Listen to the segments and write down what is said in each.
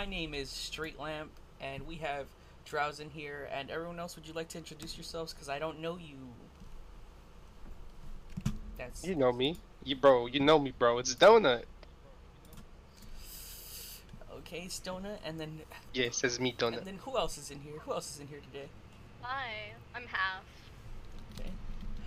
my name is Street Lamp, and we have Drowse in here, and everyone else. Would you like to introduce yourselves? Because I don't know you. That's You know me. You bro, you know me, bro. It's Donut. okay, Stona, and then Yeah, it says me, Donut. and then who else is in here? Who else is in here today? Hi, I'm half. Okay.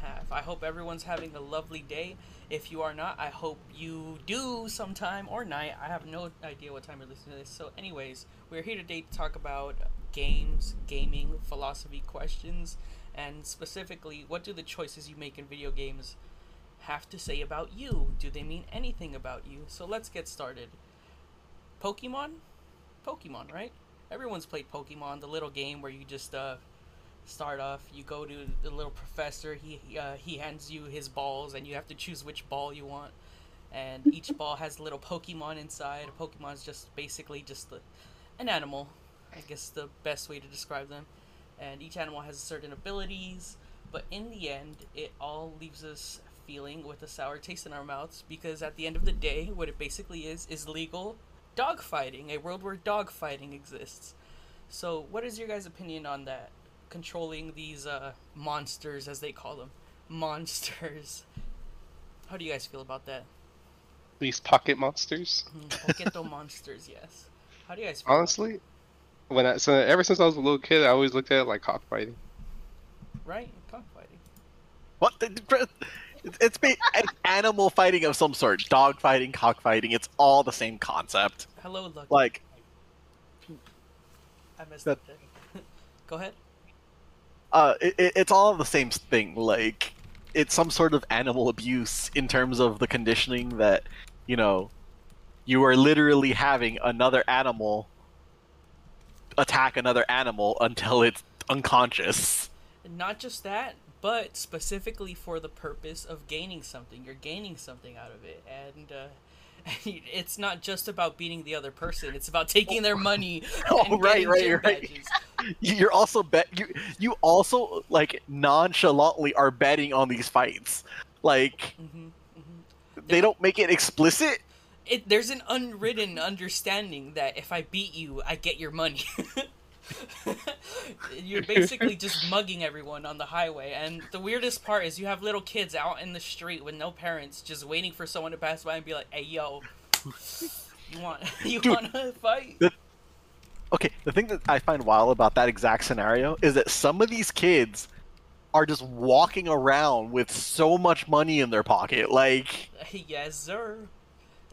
Have. I hope everyone's having a lovely day. If you are not, I hope you do sometime or night. I have no idea what time you're listening to this. So, anyways, we're here today to talk about games, gaming, philosophy questions, and specifically, what do the choices you make in video games have to say about you? Do they mean anything about you? So, let's get started. Pokemon? Pokemon, right? Everyone's played Pokemon, the little game where you just uh, start off you go to the little professor he he, uh, he hands you his balls and you have to choose which ball you want. And each ball has a little pokemon inside. A pokemon is just basically just the, an animal i guess the best way to describe them. And each animal has certain abilities but in the end it all leaves us feeling with a sour taste in our mouths because at the end of the day what it basically is is legal dogfighting a world where dogfighting exists. So what is your guys opinion on that controlling these uh, monsters, as they call them. Monsters. How do you guys feel about that? These pocket monsters. Pocket monsters, yes. How do you guys feel? about Honestly, when I so ever since I was a little kid, I always looked at it like cockfighting. right? Cockfighting. What? The, the- it's- it's an animal fighting of some sort. Dog fighting, cockfighting. It's all the same concept. Hello, Lucky. Like, I messed that- up there. Go ahead. Uh, it, it- it's all the same thing. Like, it's some sort of animal abuse in terms of the conditioning that, you know, you are literally having another animal attack another animal until it's unconscious. Not just that, but specifically for the purpose of gaining something. You're gaining something out of it, and uh, it's not just about beating the other person. It's about taking their money. Oh, right, right, right. badges. You're also bet you you also like nonchalantly are betting on these fights. Like Mhm, mhm. they don't make it explicit. it there's an unwritten understanding that if I beat you, I get your money. You're basically just mugging everyone on the highway, and the weirdest part is you have little kids out in the street with no parents, just waiting for someone to pass by and be like, "Hey, yo, you want you Dude. to fight?" Okay, the thing that I find wild about that exact scenario is that some of these kids are just walking around with so much money in their pocket. Like, yes, sir.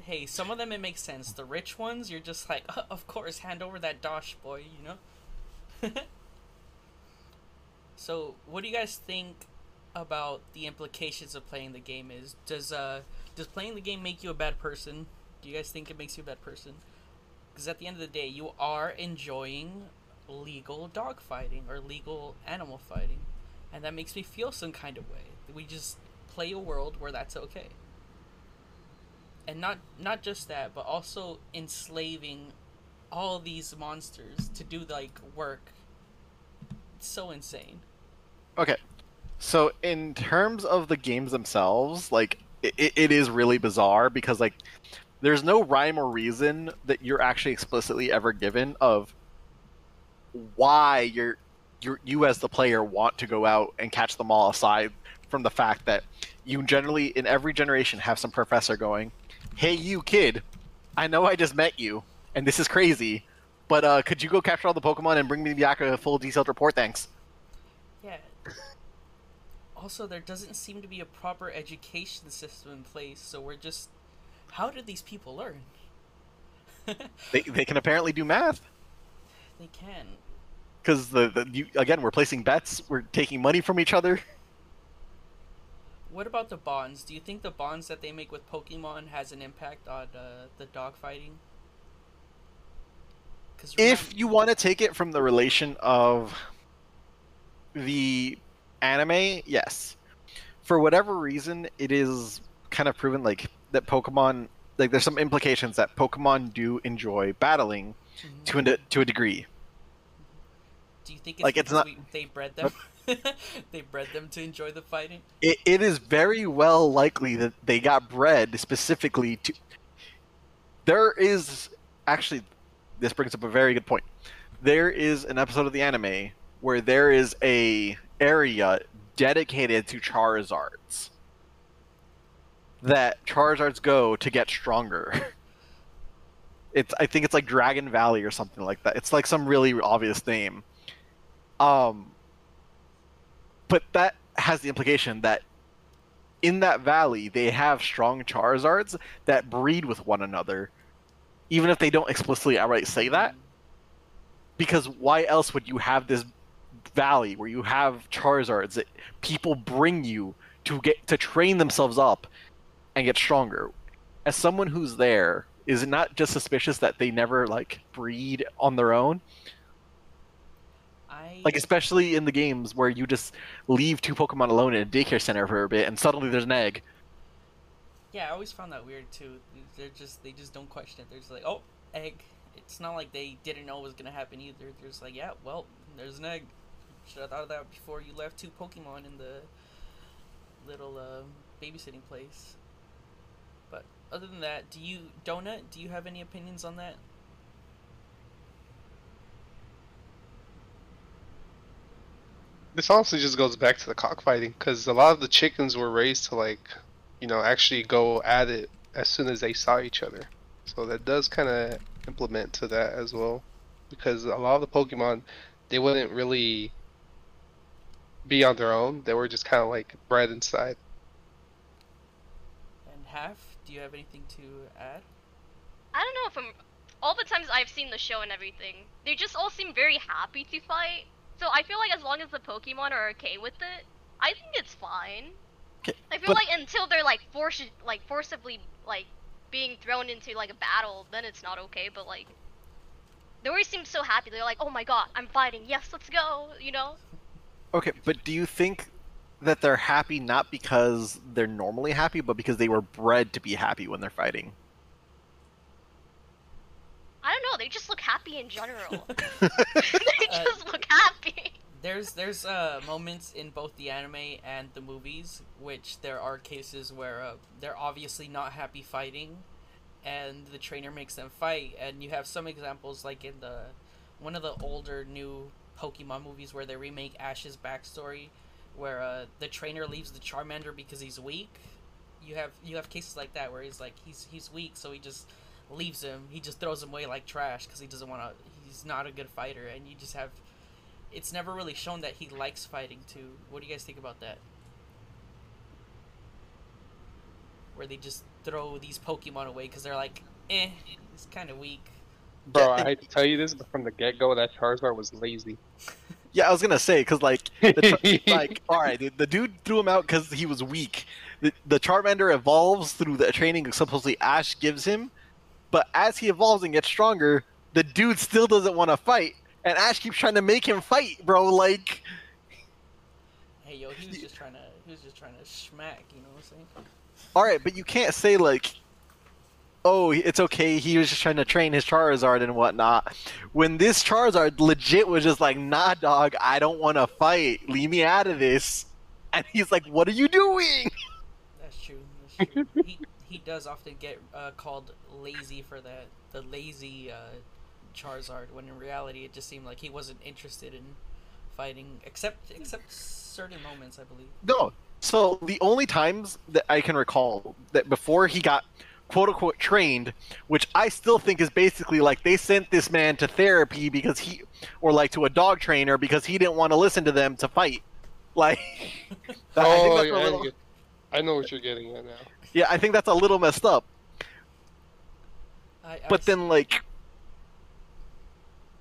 Hey, some of them it makes sense. The rich ones, you're just like, "Uh, of course, hand over that dosh, boy. You know. so, what do you guys think about the implications of playing the game? Is does uh does playing the game make you a bad person? Do you guys think it makes you a bad person? Because at the end of the day, you are enjoying legal dog fighting or legal animal fighting, and that makes me feel some kind of way. We just play a world where that's okay and not not just that, but also enslaving all these monsters to do like work. It's so insane. okay, so in terms of the games themselves, like it, it is really bizarre because like there's no rhyme or reason that you're actually explicitly ever given of why you're you you as the player want to go out and catch them all aside from the fact that you generally in every generation have some professor going hey you kid i know i just met you and this is crazy but uh, could you go capture all the pokemon and bring me back a full detailed report thanks Yeah. Also, there doesn't seem to be a proper education system in place, so we're just. How did these people learn? they, they can apparently do math they can. because the, the you, again we're placing bets we're taking money from each other What about the bonds? Do you think the bonds that they make with Pokemon has an impact on uh, the dog fighting? If you want to take it from the relation of the anime, yes. For whatever reason, it is kind of proven like that Pokemon like there's some implications that Pokemon do enjoy battling Mhm. to a, to a degree. Do you think it's like, it's not- we, they bred them? they bred them to enjoy the fighting. It, it is very well likely that they got bred specifically to. There is actually this brings up a very good point. There is an episode of the anime where there is a area dedicated to Charizards that Charizards go to get stronger. It's I think it's like Dragon Valley or something like that. It's like some really obvious name. Um but that has the implication that in that valley they have strong Charizards that breed with one another, even if they don't explicitly outright say that. Because why else would you have this valley where you have Charizards that people bring you to get to train themselves up and get stronger? As someone who's there, is it not just suspicious that they never like breed on their own? I Like especially in the games where you just leave two Pokemon alone in a daycare center for a bit and suddenly there's an egg. Yeah, I always found that weird too. They're just they just don't question it. They're just like, oh, egg. It's not like they didn't know it was gonna happen either. They're just like, yeah, well, there's an egg. Should have thought of that before you left two Pokemon in the little uh, babysitting place. But other than that, do you donut? Do you have any opinions on that? This honestly just goes back to the cockfighting because a lot of the chickens were raised to like, you know, actually go at it as soon as they saw each other. So that does kind of implement to that as well, because a lot of the Pokemon, they wouldn't really be on their own. They were just kind of like bred inside. And half, do you have anything to add? I don't know if I'm. All the times I've seen the show and everything, they just all seem very happy to fight. So I feel like as long as the Pokemon are okay with it, I think it's fine. 'Kay, I feel but- like until they're like force like forcibly like being thrown into like a battle, then it's not okay. But like, they always seem so happy. They're like, "Oh my god, I'm fighting! Yes, let's go!" You know? Okay, but do you think that they're happy not because they're normally happy, but because they were bred to be happy when they're fighting? I don't know. They just look happy in general. they Uh, just look happy. There's there's uh moments in both the anime and the movies which there are cases where uh, they're obviously not happy fighting, and the trainer makes them fight. And you have some examples like in the one of the older new Pokemon movies where they remake Ash's backstory, where uh, the trainer leaves the Charmander because he's weak. You have you have cases like that where he's like he's he's weak, so he just leaves him. He just throws him away like trash because he doesn't want to. He's not a good fighter, and you just have it's never really shown that he likes fighting too. What do you guys think about that? Where they just throw these Pokemon away because they're like, eh, it's kind of weak. Bro, I hate to tell you this, but from the get go, that Charizard was lazy. Yeah, I was gonna say because like, the Char- like, all right, the, the dude threw him out because he was weak. The, the Charmander evolves through the training supposedly Ash gives him, but as he evolves and gets stronger, the dude still doesn't want to fight, and Ash keeps trying to make him fight, bro. Like, Hey, yo, he was just trying to, he was just trying to smack. You know what I'm saying? all right, but you can't say like, oh, it's okay. He was just trying to train his Charizard and whatnot. When this Charizard legit was just like, nah, dog, I don't want to fight. Leave me out of this. And he's like, what are you doing? That's true. That's true. he he does often get uh, called lazy for that, the lazy uh, Charizard. When in reality, it just seemed like he wasn't interested in fighting, except except certain moments, I believe. No. So the only times that I can recall that before he got quote unquote trained, which I still think is basically like they sent this man to therapy because he, or like to a dog trainer because he didn't want to listen to them to fight. Like, I oh, that's a yeah, I get- I know what you're getting at now. yeah, I think that's a little messed up. I, I But s- then like.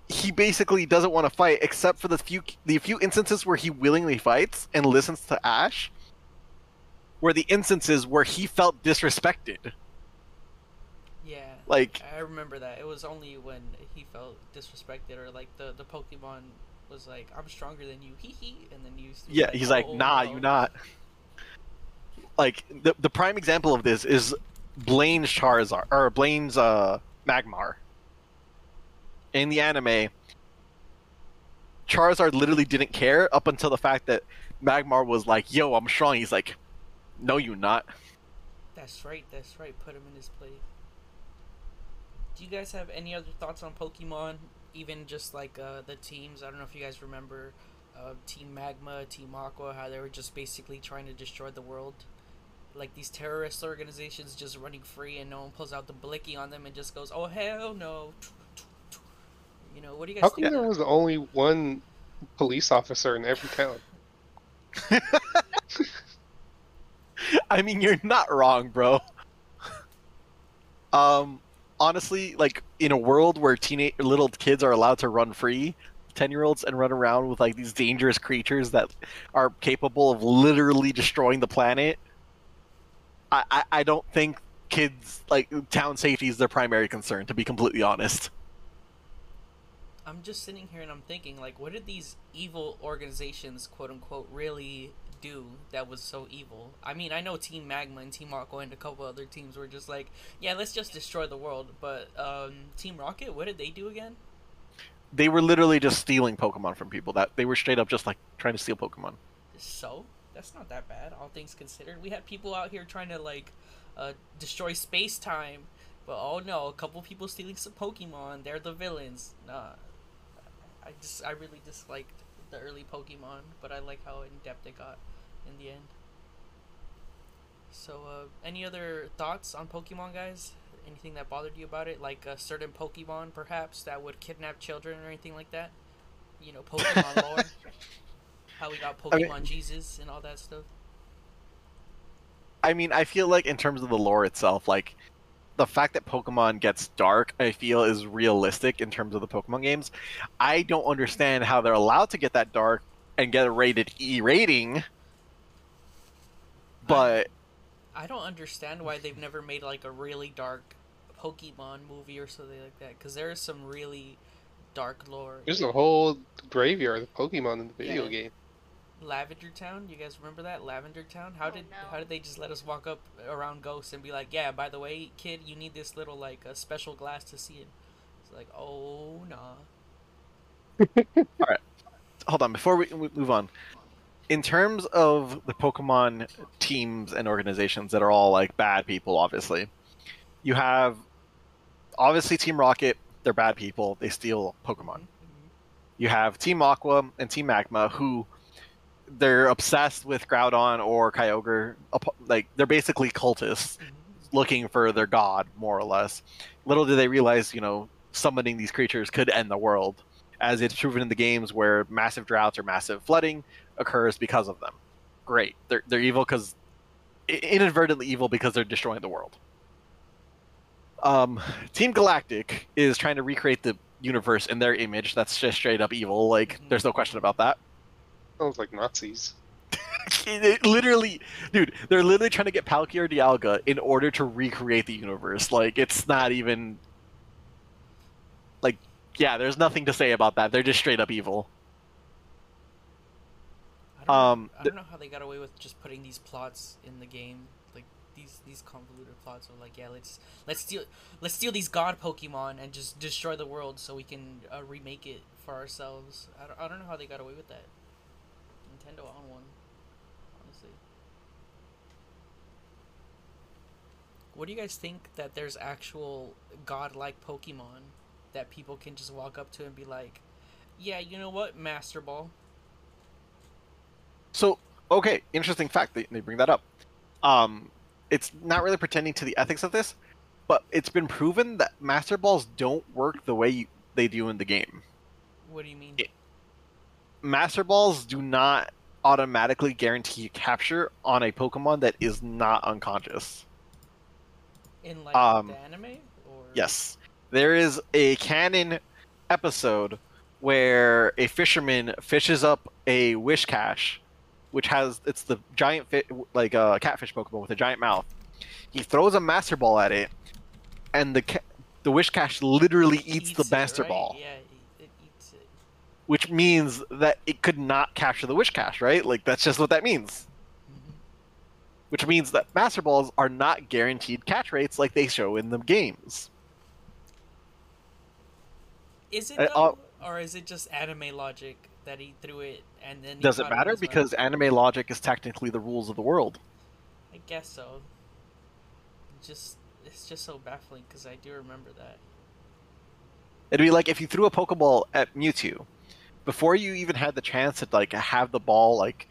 He basically doesn't want to fight, except for the few the few instances where he willingly fights and listens to Ash. Were the instances where he felt disrespected. yeah, Like, I remember that. It was only when he felt disrespected or like the the Pokemon was like, "I'm stronger than you," hee hee, and then you. yeah, he's like, "Oh, nah, no." you not. Like the the prime example of this is Blaine's Charizard or Blaine's uh Magmar. In the anime, Charizard literally didn't care up until the fact that Magmar was like, "Yo, I'm strong." He's like, "No, you not." That's right. That's right. Put him in his place. do you guys have any other thoughts on Pokemon? Even just like uh, the teams. I don't know if you guys remember uh, Team Magma, Team Aqua, how they were just basically trying to destroy the world. Like these terrorist organizations just running free, and no one pulls out the blicky on them and just goes, "Oh hell no!" You know, what do you guys How think? come there was only one police officer in every town? I mean, you're not wrong, bro. Um, honestly, like in a world where teenage little kids are allowed to run free, ten-year-olds and run around with like these dangerous creatures that are capable of literally destroying the planet, I I, I don't think kids like town safety is their primary concern. To be completely honest. I'm just sitting here and I'm thinking, like, what did these evil organizations, quote unquote, really do that was so evil? I mean, I know Team Magma and Team Aqua and a couple other teams were just like, yeah, let's just destroy the world. But um, Team Rocket, what did they do again? They were literally just stealing Pokemon from people. That they were straight up just like trying to steal Pokemon. So that's not that bad, all things considered. We had people out here trying to like uh, destroy space time, but oh no, a couple people stealing some Pokemon. They're the villains. Nah, I just I really disliked the early Pokemon, but I like how in depth it got in the end. So, uh, any other thoughts on Pokemon, guys? Anything that bothered you about it, like a certain Pokemon, perhaps that would kidnap children or anything like that? You know, Pokemon lore. How we got I mean- Pokemon Jesus and all that stuff. I mean, I feel like in terms of the lore itself, like the fact that Pokemon gets dark, I feel is realistic in terms of the Pokemon games. I don't understand how they're allowed to get that dark and get a rated E rating. But I don't understand why they've never made like a really dark Pokemon movie or something like that. Because there is some really dark lore. There's a whole graveyard of Pokemon in the video Yeah. game. Lavender Town. You guys remember that Lavender Town? How Oh, did no. how did they just let us walk up around ghosts and be like, yeah, by the way, kid, you need this little like a special glass to see it. It's like, oh nah. All right, hold on, before we we move on, in terms of the Pokemon teams and organizations that are all like bad people, obviously, you have obviously Team Rocket. They're bad people. They steal Pokemon. Mm-hmm. You have Team Aqua and Team Magma, who they're obsessed with Groudon or Kyogre. Like they're basically cultists Mhm. looking for their god, more or less. Little do they realize, you know, summoning these creatures could end the world, as it's proven in the games where massive droughts or massive flooding occurs because of them. Great, they're they're evil because inadvertently evil because they're destroying the world. Um, Team Galactic is trying to recreate the universe in their image. That's just straight up evil. Like, there's no question about that. Sounds like Nazis. It literally, dude, they're literally trying to get Palkia or Dialga in order to recreate the universe. Like, it's not even. Like, yeah, there's nothing to say about that. They're just straight up evil. I don't, Um, know, I don't know how they got away with just putting these plots in the game, like these these convoluted plots of like, yeah, let's let's steal let's steal these god Pokemon and just destroy the world so we can uh, remake it for ourselves. I don't, I don't know how they got away with that. Nintendo on one, honestly. What do you guys think that there's actual godlike Pokemon that people can just walk up to and be like, yeah, you know what, Master Ball. So, okay, interesting fact that they bring that up. Um, it's not really pretending to the ethics of this, but it's been proven that Master Balls don't work the way you, they do in the game. What do you mean? Yeah. Master Balls do not automatically guarantee capture on a Pokemon that is not unconscious. In like Um, the anime, or Yes. There is a canon episode where a fisherman fishes up a Whiscash, which has it's the giant fi- like a catfish Pokemon with a giant mouth. He throws a master ball at it, and the ca- the Whiscash literally eats, the it, master right? ball, Yeah, it, it eats it. Which means that it could not capture the Whiscash, right? Like that's just what that means. Mhm. Which means that master balls are not guaranteed catch rates like they show in the games. Is it though, uh, or is it just anime logic that he threw it and then? he Does it matter? mouth? Because anime logic is technically the rules of the world. I guess so. Just it's just so baffling because I do remember that. It'd be like if you threw a Pokeball at Mewtwo, before you even had the chance to like have the ball like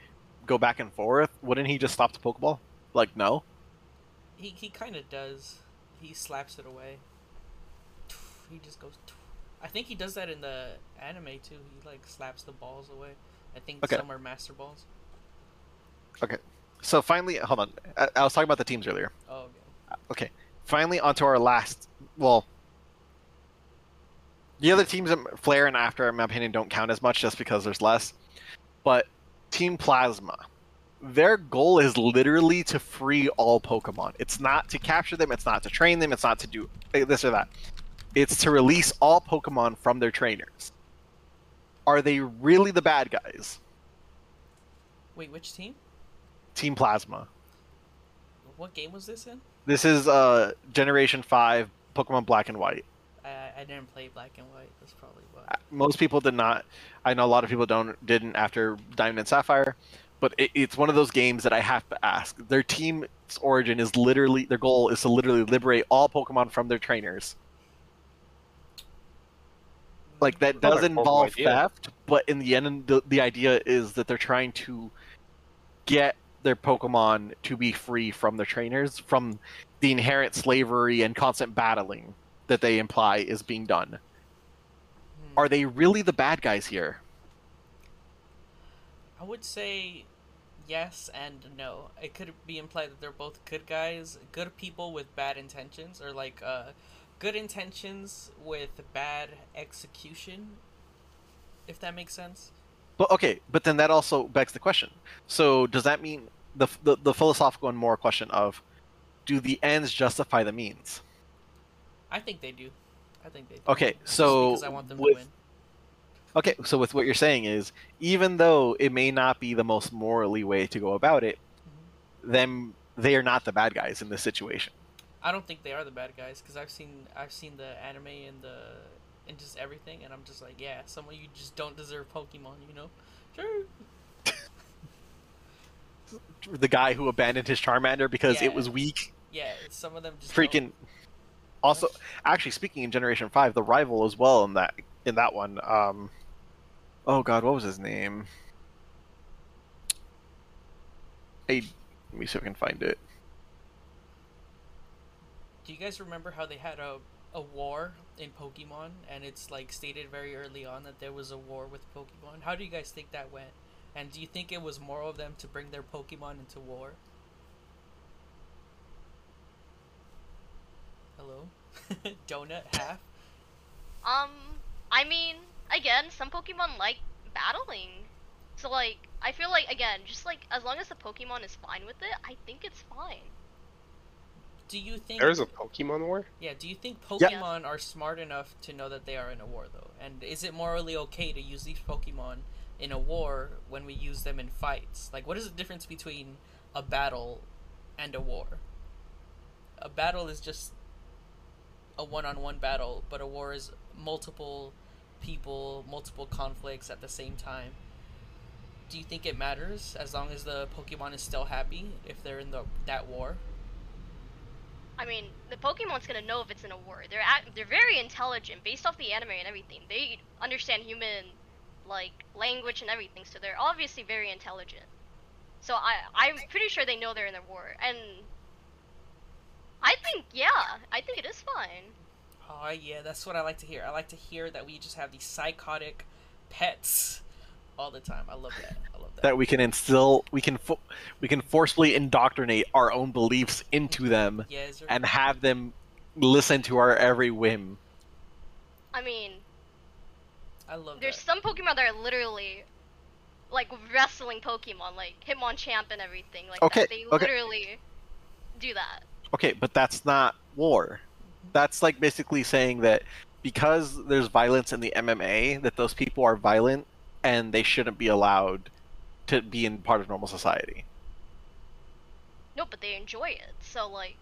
go back and forth, wouldn't he just stop the Pokeball? Like no. He he kind of does. He slaps it away. He just goes. I think he does that in the anime too. He like slaps the balls away. I think Okay. some are master balls. Okay. So finally, hold on. I, I was talking about the teams earlier. Oh, okay. Okay, finally onto our last. Well, the other teams, in Flare and After, in my opinion, don't count as much just because there's less. But Team Plasma, their goal is literally to free all Pokemon. It's not to capture them. It's not to train them. It's not to do this or that. It's to release all Pokemon from their trainers. Are they really the bad guys? Wait, which team? Team Plasma. What game was this in? This is uh Generation Five Pokemon Black and White. I I didn't play Black and White. That's probably why. Uh, most people did not. I know a lot of people don't didn't after Diamond and Sapphire, but it, it's one of those games that I have to ask. Their team's origin is literally their goal is to literally liberate all Pokemon from their trainers. Like that does involve idea. theft, but in the end, the, the idea is that they're trying to get their Pokemon to be free from their trainers, from the inherent slavery and constant battling that they imply is being done. Hmm. Are they really the bad guys here? I would say yes and no. It could be implied that they're both good guys, good people with bad intentions, or like uh, good intentions with bad execution. If that makes sense. But okay, but then that also begs the question. So does that mean the the, the philosophical and moral question of do the ends justify the means? I think they do. I think they do. Okay, Just so because I want them with- to win. Okay, so with what you're saying is even though it may not be the most morally way to go about it, Mm-hmm. then they are not the bad guys in this situation. I don't think they are the bad guys because I've seen I've seen the anime and the and just everything, and I'm just like, yeah, some of you just don't deserve Pokemon, you know? Sure. The guy who abandoned his Charmander because Yeah. it was weak, Yeah, some of them just don't. Also, actually, speaking in Generation Five, the rival as well in that in that one. Um, oh God, what was his name? Hey, let me see if I can find it. Do you guys remember how they had a a war in Pokemon, and it's like stated very early on that there was a war with Pokemon? How do you guys think that went? And do you think it was moral of them to bring their Pokemon into war? Hello, donut half. Um, I mean, again, some Pokemon like battling. So like, I feel like again, just like as long as the Pokemon is fine with it, I think it's fine. Do you think There's a Pokemon War. Yeah, do you think Yeah. Pokemon are smart enough to know that they are in a war, though? And is it morally okay to use these Pokemon in a war when we use them in fights? Like, what is the difference between a battle and a war? A battle is just a one on one battle, but a war is multiple people, multiple conflicts at the same time. Do you think it matters as long as the Pokemon is still happy if they're in the that war? I mean, the Pokemon's gonna know if it's in a war. They're act- they're very intelligent based off the anime and everything. They understand human like language and everything, so they're obviously very intelligent. So I I'm pretty sure they know they're in a war, and I think yeah, I think it is fine. Oh yeah, that's what I like to hear. I like to hear that we just have these psychotic pets all the time. I love that. I love that. That we can instill, we can fo- we can forcefully indoctrinate our own beliefs into them yeah, is there, and have them listen to our every whim. I mean, I love there's that. some Pokemon that are literally like wrestling Pokemon, like Hitmonchamp and everything. Like Okay, that. they okay. literally do that. Okay, but that's not war. That's like basically saying that because there's violence in the MMA, that those people are violent and they shouldn't be allowed to be in part of normal society. No, but they enjoy it. So like,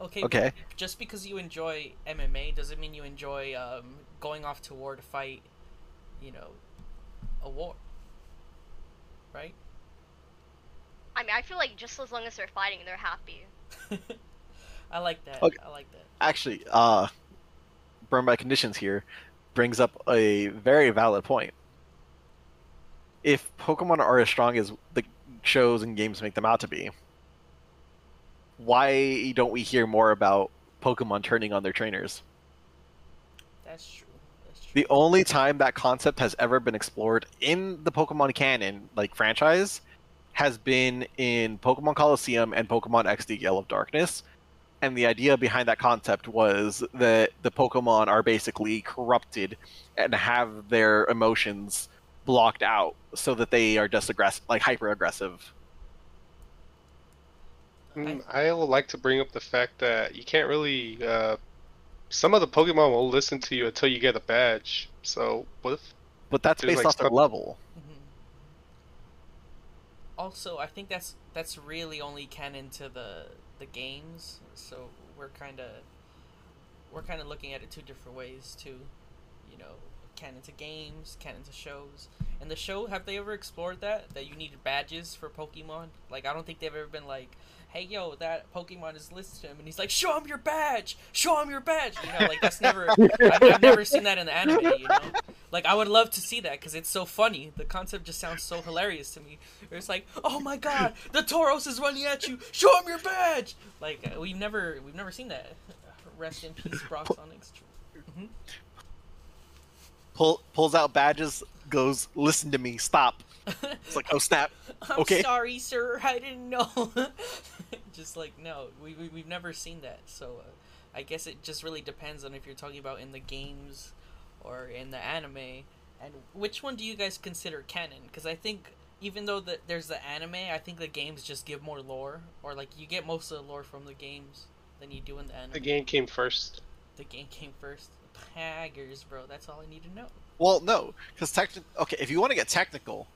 Okay. Okay. Just because you enjoy MMA doesn't mean you enjoy um, going off to war to fight, you know, a war. Right? I mean, I feel like just as long as they're fighting, they're happy. I like that. Okay. I like that. Actually, uh Burned by Conditions here brings up a very valid point. If Pokemon are as strong as the shows and games make them out to be, why don't we hear more about Pokemon turning on their trainers? That's true. That's true. The only time that concept has ever been explored in the Pokemon canon, like franchise, has been in Pokemon Colosseum and Pokemon XD Gale of Darkness. And the idea behind that concept was that the Pokemon are basically corrupted and have their emotions blocked out so that they are just aggressive, like hyper aggressive. Mm, I would like to bring up the fact that you can't really. Uh, some of the Pokemon will listen to you until you get a badge. So what if? But that's based like, off their some- level. Also, I think that's that's really only canon to the the games, so we're kind of we're kind of looking at it two different ways too. You know, canon to games, canon to shows. And the show, have they ever explored that that you needed badges for Pokemon? Like, I don't think they've ever been like, "Hey, yo, that Pokemon is listed to him," and he's like, "Show him your badge! Show him your badge!" You know, like that's never. I've, I've never seen that in the anime. You know, like I would love to see that because it's so funny. The concept just sounds so hilarious to me. It's like, oh my god, the Tauros is running at you. Show him your badge. Like uh, we've never we've never seen that. Rest in peace, Brock's Onix. Pull, pulls out badges, goes, listen to me, stop. It's like, oh snap. I'm Okay. sorry, sir. I didn't know. just like no, we, we we've never seen that. So uh, I guess it just really depends on if you're talking about in the games or in the anime. And which one do you guys consider canon? Because I think even though the, there's the anime, I think the games just give more lore, or like you get most of the lore from the games than you do in the anime. The game came first. The game came first. Paggers, bro. That's all I need to know. Well, no, because techni- okay, if you want to get technical,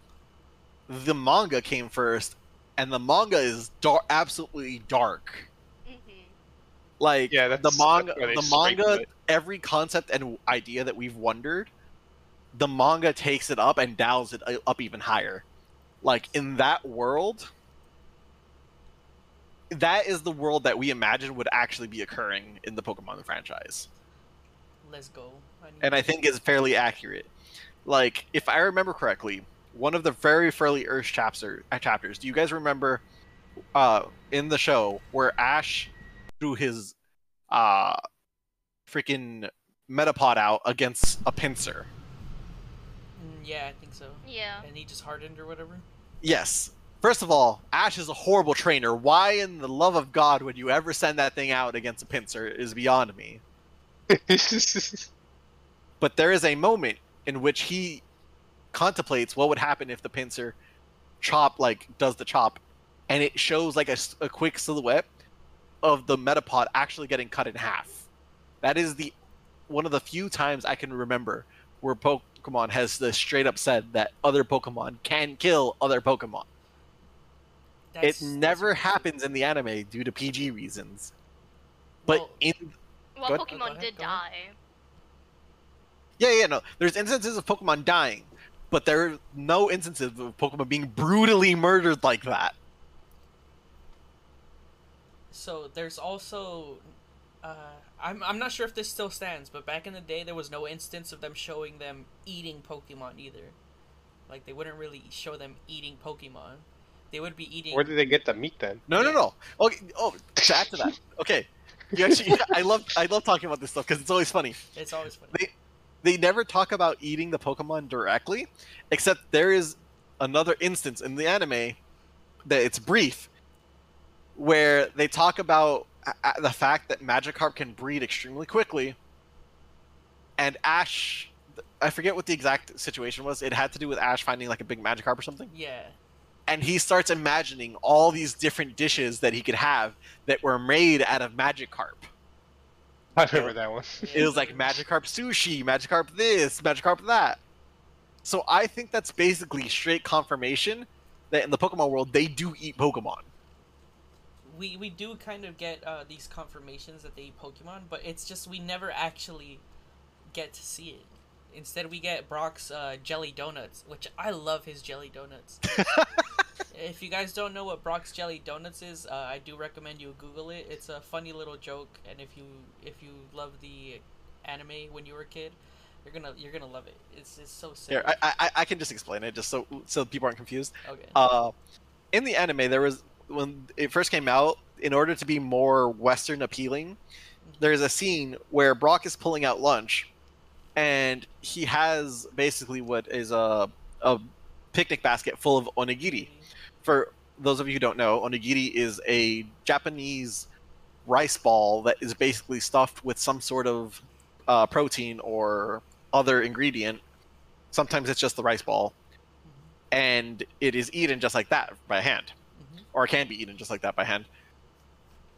the manga came first, and the manga is dar- absolutely dark. hmm Like Yeah, the manga, that's the manga, every concept and idea that we've wondered, the manga takes it up and dials it uh, up even higher. Like in that world, that is the world that we imagine would actually be occurring in the Pokemon franchise. Let's go. I and I think is fairly accurate. Like, if I remember correctly, one of the very early Earth chapter uh, chapters. Do you guys remember uh, in the show where Ash threw his uh, freaking Metapod out against a Pinsir? Mm, yeah, I think so. Yeah. And he just hardened or whatever. Yes. First of all, Ash is a horrible trainer. Why, in the love of God, would you ever send that thing out against a Pinsir? Is beyond me. But there is a moment in which he contemplates what would happen if the Pinsir chop like does the chop, and it shows like a quick silhouette of the Metapod actually getting cut in half. That is the one of the few times I can remember where Pokemon has the straight up said that other Pokemon can kill other Pokemon. That's- it never happens in the anime due to PG reasons. But Well- in Well, Go ahead. Go Pokemon ahead, did go ahead. die. Yeah, yeah, no. There's instances of Pokemon dying, but there are no instances of Pokemon being brutally murdered like that. So there's also, uh, I'm I'm not sure if this still stands, but back in the day there was no instance of them showing them eating Pokemon either. Like they wouldn't really show them eating Pokemon. They would be eating. Where did they get the meat then? No, no, Yeah. no. Okay, oh, to add to that. Okay, you actually, I love, I love talking about this stuff because it's always funny. It's always funny. They, they never talk about eating the Pokemon directly, except there is another instance in the anime that it's brief, where they talk about the fact that Magikarp can breed extremely quickly, and Ash. I forget what the exact situation was. It had to do with Ash finding like a big Magikarp or something Yeah. and he starts imagining all these different dishes that he could have that were made out of Magikarp. I remember that one. It was like Magikarp sushi, Magikarp this, Magikarp that. So I think that's basically straight confirmation that in the Pokemon world they do eat Pokemon. we we do kind of get uh, these confirmations that they eat Pokemon, but it's just we never actually get to see it. Instead, we get Brock's uh, jelly donuts, which I love his jelly donuts. if you guys don't know what Brock's jelly donuts is, uh, I do recommend you Google it. It's a funny little joke, and if you if you love the anime when you were a kid, you're gonna you're gonna love it. It's it's so sick. Here, I, I I can just explain it just so so people aren't confused. okay. Uh, in the anime, there was when it first came out. In order to be more Western appealing, there's a scene where Brock is pulling out lunch, and he has basically what is a a picnic basket full of onigiri. For those of you who don't know, onigiri is a Japanese rice ball that is basically stuffed with some sort of uh, protein or other ingredient. Sometimes it's just the rice ball, and it is eaten just like that by hand, Mhm. or it can be eaten just like that by hand.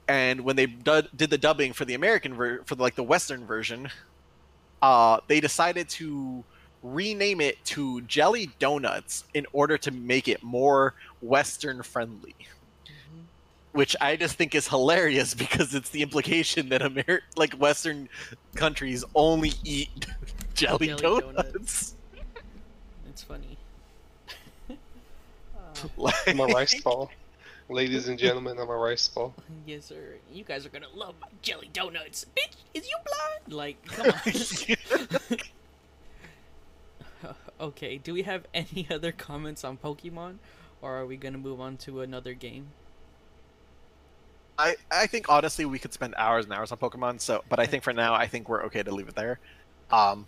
And when they did the dubbing for the American ver- for the, like the Western version, uh, they decided to rename it to Jelly Donuts in order to make it more Western friendly. Mhm. Which I just think is hilarious because it's the implication that Amer- like Western countries only eat jelly, Jelly donuts. It's funny. Uh, Like- I'm a rice ball. Ladies and gentlemen, I'm a rice ball. yes, sir. You guys are gonna love my jelly donuts. Bitch, is you blind? Like, come on. Okay. Do we have any other comments on Pokemon, or are we gonna move on to another game? I, I think honestly we could spend hours and hours on Pokemon. So, but I think for now I think we're okay to leave it there. Um,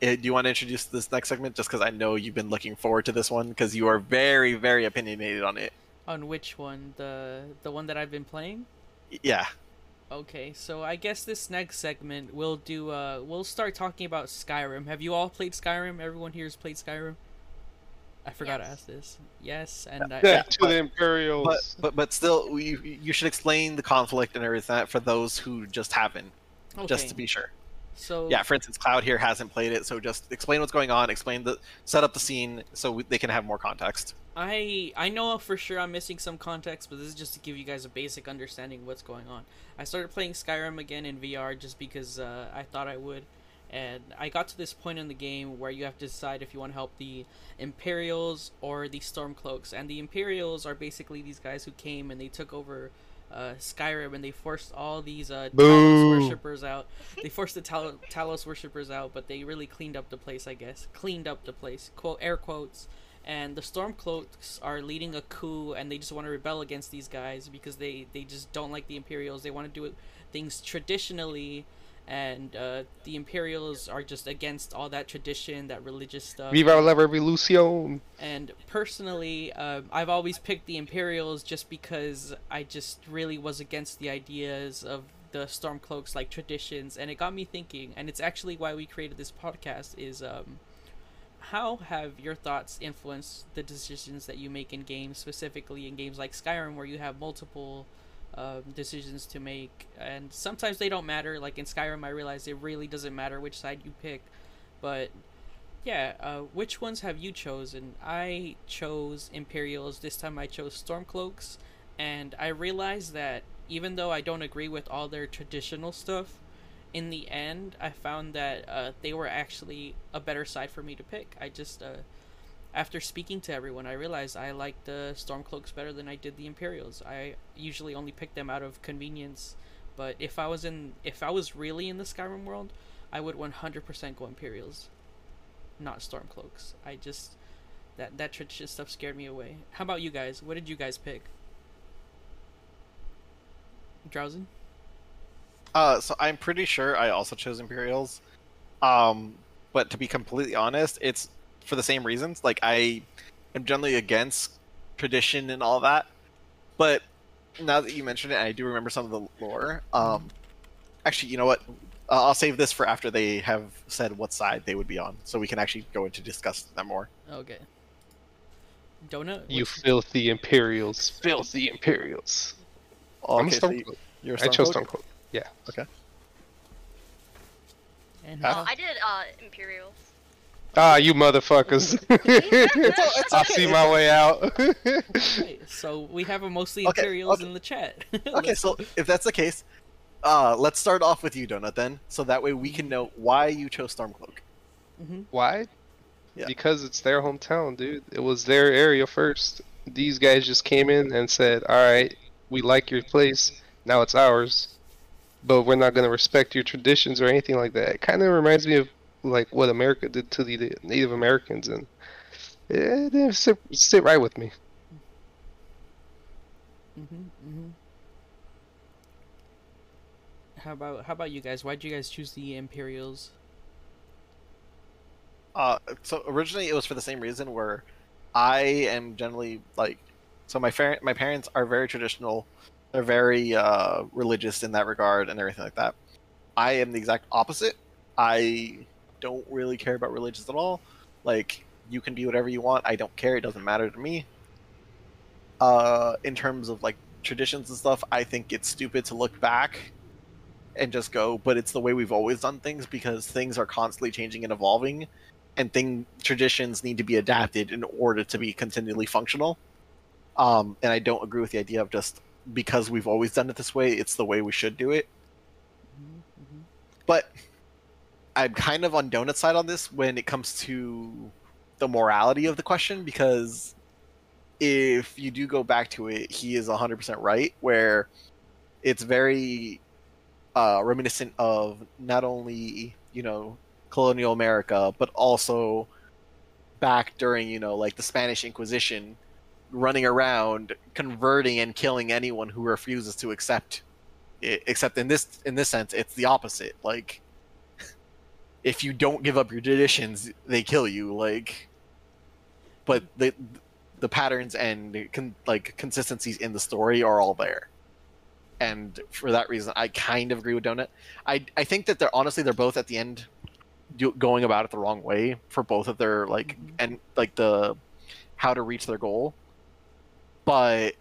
eh, do you want to introduce this next segment? Just because I know you've been looking forward to this one because you are very very opinionated on it. On which one? The the one that I've been playing? Yeah. Okay, so I guess this next segment we'll do uh we'll start talking about Skyrim. Have you all played Skyrim? Everyone here has played Skyrim? I forgot to ask this. Yes, and I, Yeah, to but- the Imperials. But but but still, you you should explain the conflict and everything for those who just haven't, okay. just to be sure. so Yeah, for instance, Cloud here hasn't played it, so just explain what's going on, explain the set up the scene so we, they can have more context. I I know for sure I'm missing some context, but this is just to give you guys a basic understanding of what's going on. I started playing Skyrim again in VR just because uh, I thought I would, and I got to this point in the game where you have to decide if you want to help the Imperials or the Stormcloaks. And the Imperials are basically these guys who came and they took over uh, Skyrim and they forced all these uh, Talos worshippers out. They forced the Tal- Talos worshippers out, but they really cleaned up the place, I guess. Cleaned up the place. Quote air quotes and the Stormcloaks are leading a coup, and they just want to rebel against these guys because they they just don't like the Imperials. They want to do it, things traditionally, and uh, the Imperials are just against all that tradition, that religious stuff. Viva la revolution! And personally, uh, I've always picked the Imperials just because I just really was against the ideas of the Stormcloaks like traditions, and it got me thinking. And it's actually why we created this podcast. Is um, how have your thoughts influenced the decisions that you make in games, specifically in games like Skyrim, where you have multiple um, decisions to make, and sometimes they don't matter. Like in Skyrim, I realized it really doesn't matter which side you pick, but yeah, uh, which ones have you chosen? I chose Imperials. This time I chose Stormcloaks, and I realized that even though I don't agree with all their traditional stuff, in the end, I found that uh, they were actually a better side for me to pick. I just, uh, after speaking to everyone, I realized I liked the Stormcloaks better than I did the Imperials. I usually only pick them out of convenience, but if I was in, if I was really in the Skyrim world, I would 100% go Imperials, not Stormcloaks. I just that that tradition stuff scared me away. How about you guys? What did you guys pick? Drowsin? Uh, so I'm pretty sure I also chose Imperials. Um, but to be completely honest, it's for the same reasons. Like I am generally against tradition and all that. But now that you mention it, I do remember some of the lore. Um, actually, you know what? Uh, I'll save this for after they have said what side they would be on, so we can actually go into discuss that more. Okay. Donut? You What's- filthy Imperials. Filthy Imperials. I'm a so you- Stormcloak. you're a I chose Stormcloak? Stormcloak. And Okay. how- Oh, I did uh Imperials. Ah, you motherfuckers. it's I okay, see my way out. Okay, so we have a mostly Okay, Imperials okay. in the chat. Okay, so if that's the case, uh, let's start off with you, Donut, then, so that way we can know why you chose Stormcloak. hmm Why? Yeah. Because it's their hometown, dude. It was their area first. These guys just came in and said, "All right, we like your place. Now it's ours." But we're not gonna respect your traditions or anything like that. It kind of reminds me of like what America did to the Native Americans, and it didn't sit, sit right with me. Mhm. Mhm. How about how about you guys? Why'd you guys choose the Imperials? Uh, so originally it was for the same reason where I am generally like, so my parent my parents are very traditional, they're very uh, religious in that regard and everything like that. I am the exact opposite. I don't really care about religions at all. Like you can be whatever you want. I don't care. It doesn't matter to me. Uh, in terms of like traditions and stuff, I think it's stupid to look back and just go, but it's the way we've always done things because things are constantly changing and evolving and thing traditions need to be adapted in order to be continually functional. Um, and I don't agree with the idea of just because we've always done it this way, it's the way we should do it. Mhm, mhm. But I'm kind of on Donut's side on this when it comes to the morality of the question because if you do go back to it, he is 100% right, where it's very uh, reminiscent of not only, you know, colonial America, but also back during, you know, like the Spanish Inquisition, running around converting and killing anyone who refuses to accept it, except in this in this sense it's the opposite. Like if you don't give up your traditions they kill you like but the the patterns and con, like consistencies in the story are all there. And for that reason i kind of agree with donut. I i think that they're honestly they're both at the end do, going about it the wrong way for both of their like Mhm. and like the how to reach their goal but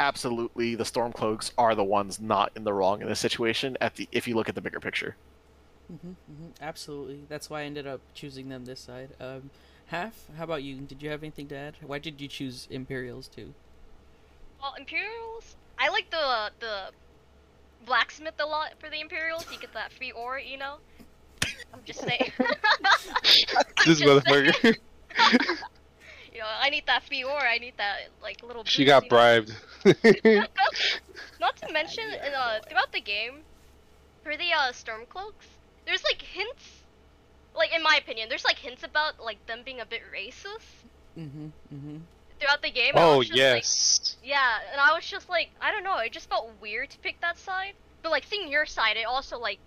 absolutely the stormcloaks are the ones not in the wrong in this situation at the if you look at the bigger picture hmm hmm Absolutely. That's why I ended up choosing them this side. Um, Half, how about you? Did you have anything to add? Why did you choose Imperials too? Well, Imperials, I like the the blacksmith a lot for the Imperials. You get that free ore, you know. I'm just saying. this just motherfucker. you know, I need that free ore. I need that like little. she got bribed. Not to mention, in, uh, throughout the game, for the uh, Stormcloaks, there's like hints. Like in my opinion, there's like hints about like them being a bit racist Mm-hmm. Mm-hmm. throughout the game. and I oh was just, like, yes. Yeah, and I was just like, I don't know, it just felt weird to pick that side. But like seeing your side, it also like,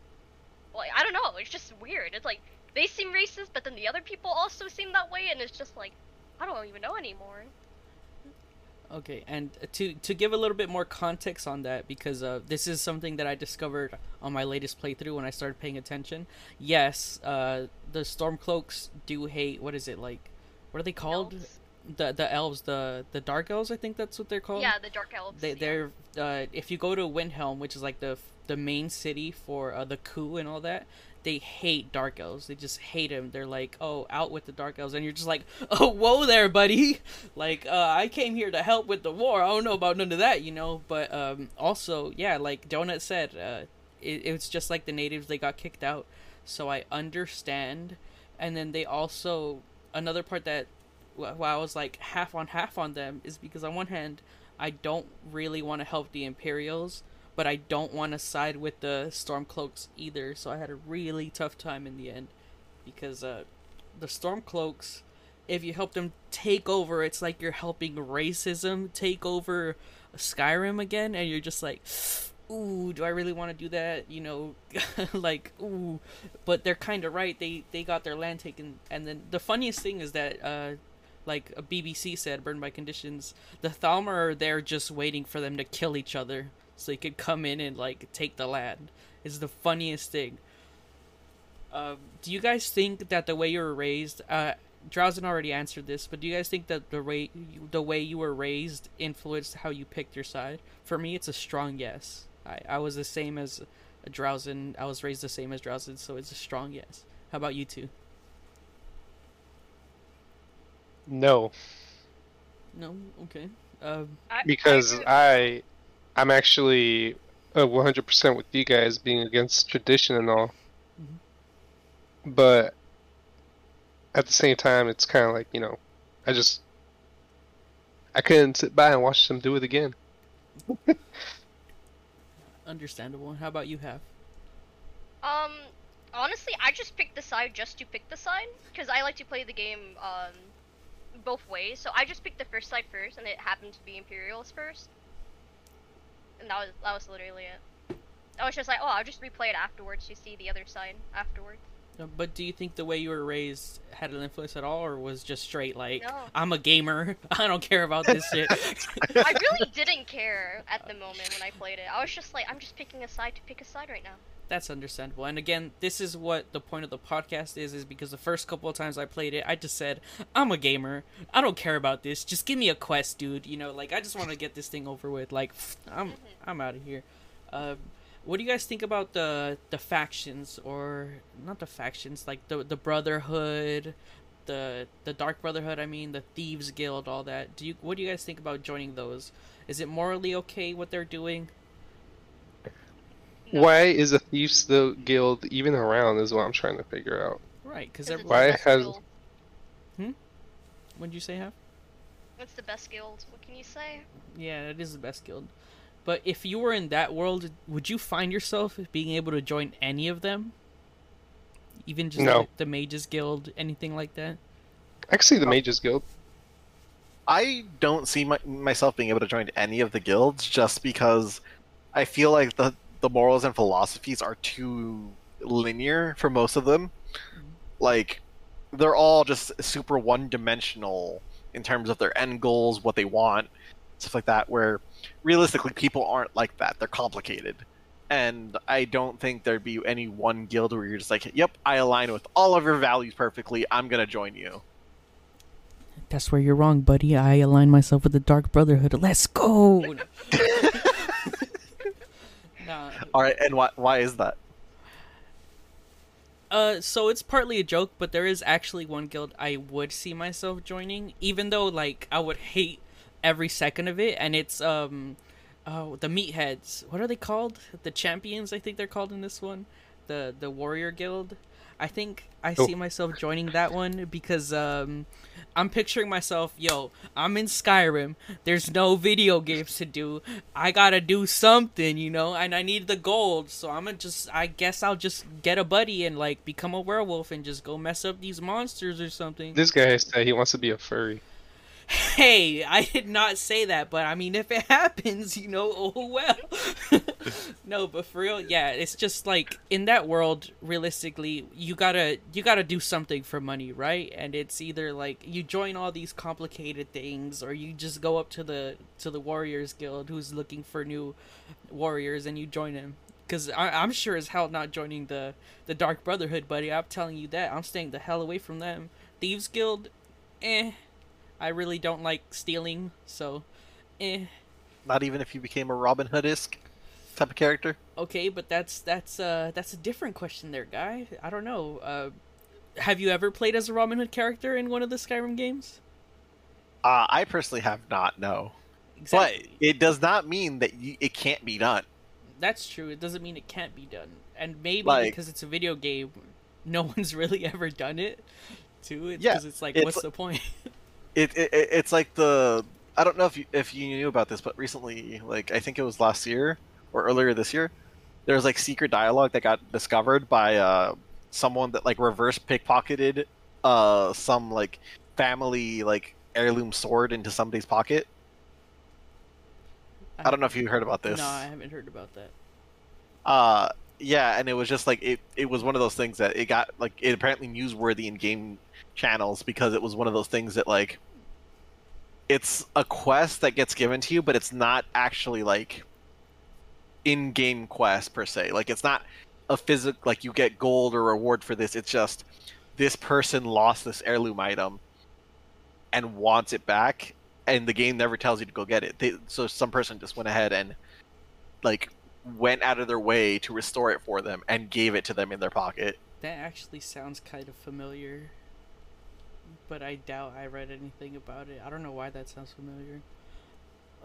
like I don't know, it's just weird. It's like they seem racist, but then the other people also seem that way, and it's just like, I don't even know anymore. Okay, and to to give a little bit more context on that, because uh, this is something that I discovered on my latest playthrough when I started paying attention. Yes, uh, the Stormcloaks do hate. What is it like? What are they called? Elves? The the elves, the the Dark Elves. I think that's what they're called. Yeah, the dark elves. They yeah. they're uh, if you go to Windhelm, which is like the the main city for uh, the coup and all that, they hate dark elves. They just hate them. They're like, oh, out with the dark elves, and you're just like, oh, whoa there, buddy. Like, uh, I came here to help with the war. I don't know about none of that, you know. But um, also, yeah, like Donut said, uh, it, was just like the natives. They got kicked out, so I understand. And then they also another part that wh- why I was like half on half on them is because on one hand I don't really want to help the Imperials, but I don't want to side with the Stormcloaks either. So I had a really tough time in the end because uh, the Stormcloaks, if you help them take over, it's like you're helping racism take over Skyrim again, and you're just like, ooh, do I really want to do that? You know, like ooh, but they're kind of right. They they got their land taken, and then the funniest thing is that uh, like a BBC said, burned by conditions, the Thalmor are there just waiting for them to kill each other so they could come in and like take the land. It's the funniest thing. Um, do you guys think that the way you were raised, uh, Drowsen already answered this, but do you guys think that the way the way you were raised influenced how you picked your side? For me, it's a strong yes. I, I was the same as Drowsen. I was raised the same as Drowsen, so it's a strong yes. How about you two? No, No, okay. Um, because I, agree- I, I'm actually uh, 100% with you guys being against tradition and all. But at the same time, it's kind of like you know, I just I couldn't sit by and watch them do it again. Understandable. How about you, have? Um, honestly, I just picked the side just to pick the side because I like to play the game um both ways. So I just picked the first side first, and it happened to be Imperials first, and that was that was literally it. I was just like, oh, I'll just replay it afterwards to see the other side afterwards. But do you think the way you were raised had an influence at all, or was just straight like No. I'm a gamer, I don't care about this shit? I really didn't care at the moment when I played it. I was just like, I'm just picking a side to pick a side right now. That's understandable. And again, this is what the point of the podcast is is because the first couple of times I played it, I just said, "I'm a gamer. I don't care about this. Just give me a quest, dude." You know, like I just want to get this thing over with. Like I'm I'm out of here. Um what do you guys think about the the factions or not the factions, like the the brotherhood, the the dark brotherhood, I mean, the thieves guild, all that. Do you what do you guys think about joining those? Is it morally okay what they're doing? No. Why is a Thieves the Guild even around? Is what I'm trying to figure out. Right, because it's the Why best has- guild. Hmm? What'd you say, have? It's the best guild. What can you say? Yeah, it is the best guild. But if you were in that world, would you find yourself being able to join any of them? Even just No. like the Mages Guild, anything like that? Actually, the oh. Mages Guild. I don't see my, myself being able to join any of the guilds just because I feel like the the morals and philosophies are too linear for most of them. Mm-hmm. Like they're all just super one-dimensional in terms of their end goals, what they want, stuff like that where realistically people aren't like that. They're complicated. And I don't think there'd be any one guild where you're just like, "Yep, I align with all of your values perfectly. I'm going to join you." That's where you're wrong, buddy. I align myself with the Dark Brotherhood. Let's go! All right, and why why is that? Uh, so it's partly a joke, but there is actually one guild I would see myself joining, even though like I would hate every second of it, and it's um, oh the meatheads. What are they called? The champions, I think they're called in this one. The the warrior guild. I think I Oh. see myself joining that one because um, I'm picturing myself, yo, I'm in Skyrim. There's no video games to do. I gotta do something, you know, and I need the gold. So I'm gonna just, I guess I'll just get a buddy and like become a werewolf and just go mess up these monsters or something. This guy said he wants to be a furry. Hey, I did not say that, but I mean, if it happens, you know, oh well. no, but for real, yeah, it's just like in that world, realistically, you gotta you gotta do something for money, right? And it's either like you join all these complicated things, or you just go up to the to the Warriors Guild, who's looking for new warriors, and you join them. Because I'm sure as hell not joining the the Dark Brotherhood, buddy. I'm telling you that. I'm staying the hell away from them. Thieves Guild, eh. I really don't like stealing, so eh. Not even if you became a Robin Hood-esque type of character. Okay, but that's that's uh that's a different question there, guy. I don't know. Uh have you ever played as a Robin Hood character in one of the Skyrim games? Uh, I personally have not, no. But it does not mean that you, it can't be done. That's true. It doesn't mean it can't be done. And maybe Like- because it's a video game, no one's really ever done it. Too. It's Yeah, because it's like, it's what's li- the point? It, it it- it's like the I don't know if you if you knew about this, but recently, like I think it was last year or earlier this year, there was like secret dialogue that got discovered by uh someone that like reverse pickpocketed uh some like family like heirloom sword into somebody's pocket. I don't know if you heard about this. No, I haven't heard about that. Uh yeah, and it was just like it it was one of those things that it got like it apparently newsworthy in game channels because it was one of those things that like it's a quest that gets given to you, but it's not actually like in-game quest per se. Like it's not a physical like you get gold or reward for this. It's just this person lost this heirloom item and wants it back, and the game never tells you to go get it. They, so some person just went ahead and like went out of their way to restore it for them and gave it to them in their pocket. That actually sounds kind of familiar, but I doubt I read anything about it. I don't know why that sounds familiar.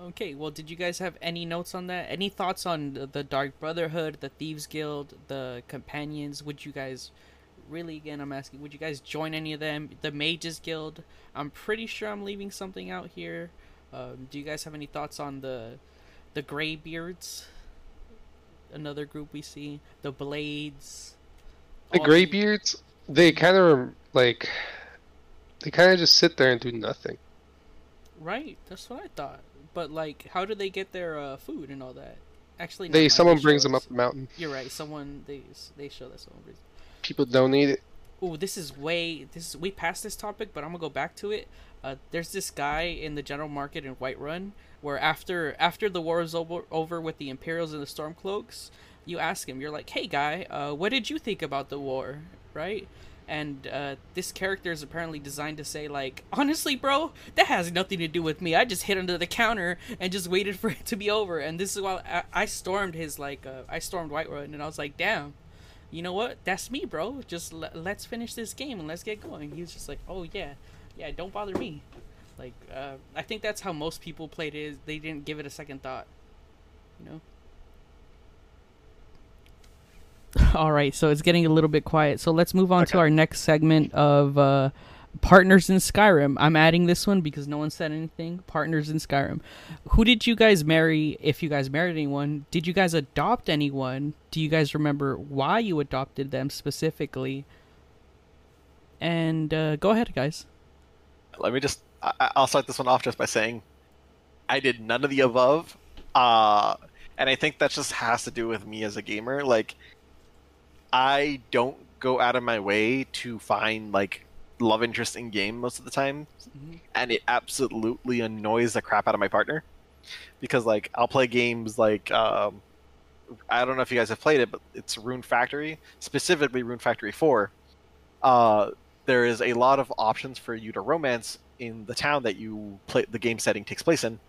Okay, well, did you guys have any notes on that? Any thoughts on the, the Dark Brotherhood, the Thieves Guild, the Companions? Would you guys really, again, I'm asking, would you guys join any of them? The Mages Guild? I'm pretty sure I'm leaving something out here. Um, do you guys have any thoughts on the the Greybeards? another group we see. The Blades. The all Greybeards, they kind of like, they kind of just sit there and do nothing. Right, that's what I thought. But like, how do they get their uh, food and all that? Actually, They mind, someone show brings them up the mountain. You're right. Someone they they show that someone brings. People donate it. Oh, this is way this is we passed this topic, but I'm gonna go back to it. Uh, there's this guy in the general market in Whiterun where after after the war is over over with the Imperials and the Stormcloaks, you ask him, you're like, "Hey guy, uh, what did you think about the war?" Right? And uh, this character is apparently designed to say like, "Honestly, bro, that has nothing to do with me. I just hid under the counter and just waited for it to be over." And this is why I, I stormed his like uh, I stormed Whiterun, and I was like, "Damn." you know what? That's me, bro. Just l- let's finish this game and let's get going. He was just like, oh yeah, yeah, don't bother me. Like, uh, I think that's how most people played it. Is they didn't give it a second thought. You know. All right, so it's getting a little bit quiet. So let's move on to our next segment of uh, partners in Skyrim. I'm adding this one because no one said anything. Partners in Skyrim. Who did you guys marry? If you guys married anyone, did you guys adopt anyone? Do you guys remember why you adopted them specifically? And uh, go ahead, guys. Let me just. I, I- I'll start this one off just by saying, I did none of the above, uh, and I think that just has to do with me as a gamer. Like, I don't go out of my way to find like love interest in game most of the time, Mhm. and it absolutely annoys the crap out of my partner because like I'll play games like. Um, I don't know if you guys have played it, but it's Rune Factory, specifically Rune Factory 4. Uh, there is a lot of options for you to romance in the town that you play the game setting takes place in.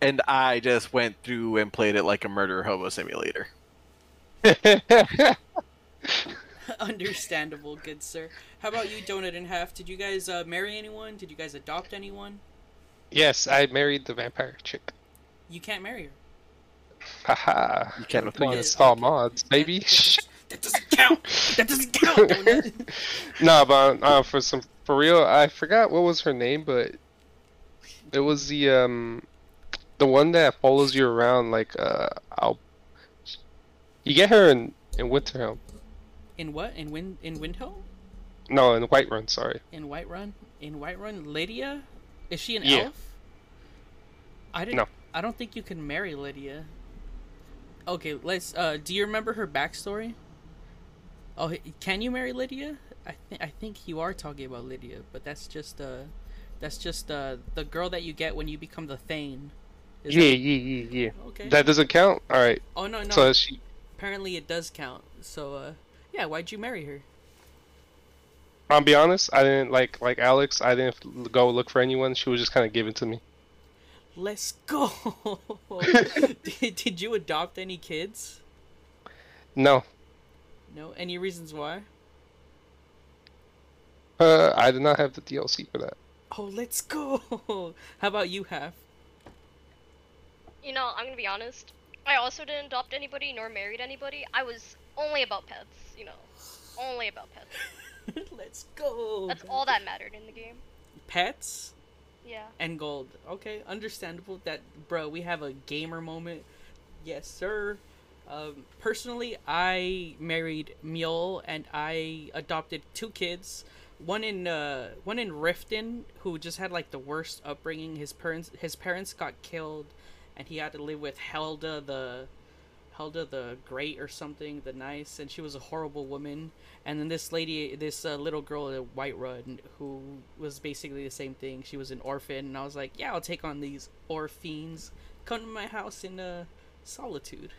And I just went through and played it like a murder hobo simulator. Understandable, good sir. How about you, Donut in Half? Did you guys uh, marry anyone? Did you guys adopt anyone? yes, I married the vampire chick. You can't marry her. Haha. You can't with Until you mods. install mods, baby. That, that doesn't count. That doesn't count. Donut. no, but uh, for some for real, I forgot what was her name, but it was the um the one that follows you around like uh I'll you get her in in Winterhelm. In what? In Wind in Windhelm? No, in Whiterun. Sorry. In Whiterun? In Whiterun, Lydia? Is she an Yeah. elf? I didn't. No. I don't think you can marry Lydia. Okay, let's. Uh, do you remember her backstory? Oh, can you marry Lydia? I think I think you are talking about Lydia, but that's just uh, that's just uh the girl that you get when you become the Thane. Yeah, yeah, yeah, yeah. Okay. That doesn't count. All right. oh no no. So she Apparently it does count. So uh, yeah. Why'd you marry her? I'll be honest, I didn't like like Alex. I didn't go look for anyone. She was just kind of given to me. Let's go. did, did you adopt any kids? No, No. Any reasons why? uh, I did not have the DLC for that. Oh, let's go. How about you, Half? You know, I'm gonna be honest. I also didn't adopt anybody nor married anybody. I was only about pets, you know. Only about pets. let's go. That's all that mattered in the game. Pets Yeah. and gold. Okay, understandable. That bro, we have a gamer moment. Yes, sir. Um, personally, I married Mjoll and I adopted two kids. One in uh, one in Riften, who just had like the worst upbringing. His parents his parents got killed, and he had to live with Helda the Helda the Great or something, the nice, and she was a horrible woman. And then this lady, this uh, little girl at Whiterun, who was basically the same thing. She was an orphan, and I was like, yeah, I'll take on these orphans. Come to my house in uh, solitude.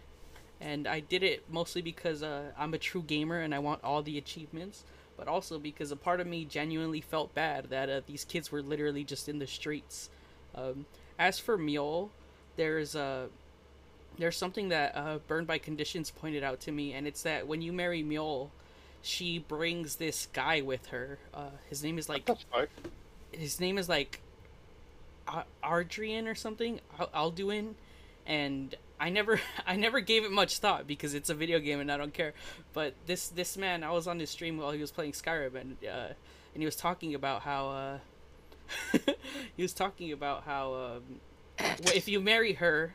And I did it mostly because uh, I'm a true gamer and I want all the achievements, but also because a part of me genuinely felt bad that uh, these kids were literally just in the streets. Um, as for Mjoll, there's a there's something that uh, Burned by Conditions pointed out to me, and it's that when you marry Mjoll, she brings this guy with her. Uh, his name is like What the fuck? his name is like Ar- Ardrian or something. Al- Alduin, and I never I never gave it much thought because it's a video game and I don't care. But this this man, I was on his stream while he was playing Skyrim and uh, and he was talking about how uh, he was talking about how um, if you marry her,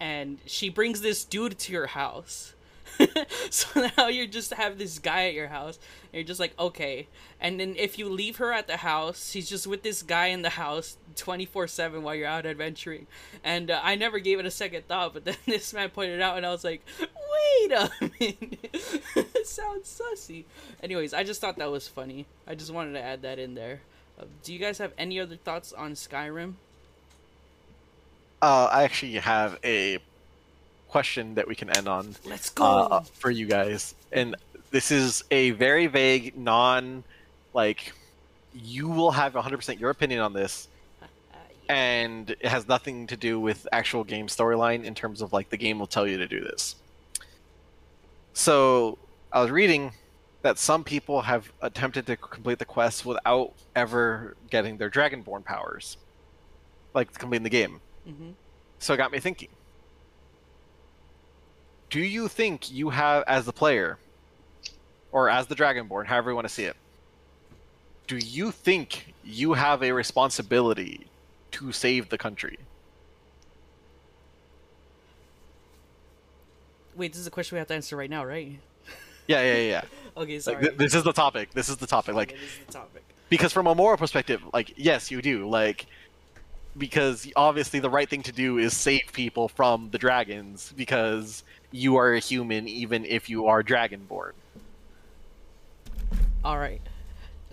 and she brings this dude to your house. so now you just have this guy at your house, and you're just like, okay. And then if you leave her at the house, she's just with this guy in the house 24 7 while you're out adventuring. And uh, I never gave it a second thought, but then this man pointed out, and I was like, wait a minute. it sounds sussy. Anyways, I just thought that was funny. I just wanted to add that in there. Uh, do you guys have any other thoughts on Skyrim? Uh, I actually have a question that we can end on Let's go. uh, for you guys, and this is a very vague, non, like, you will have 100% your opinion on this, and it has nothing to do with actual game storyline in terms of like the game will tell you to do this. So I was reading that some people have attempted to complete the quest without ever getting their Dragonborn powers, like completing the game. Mhm. So it got me thinking. Do you think you have, as the player, or as the Dragonborn, however you want to see it, do you think you have a responsibility to save the country? Wait, this is a question we have to answer right now, right? Yeah, yeah, yeah. yeah. Okay, Like, sorry. th- this is the topic. This is the topic. Like, this is the topic. because from a moral perspective, like, yes, you do. Like, because obviously the right thing to do is save people from the dragons because you are a human, even if you are dragonborn. All right,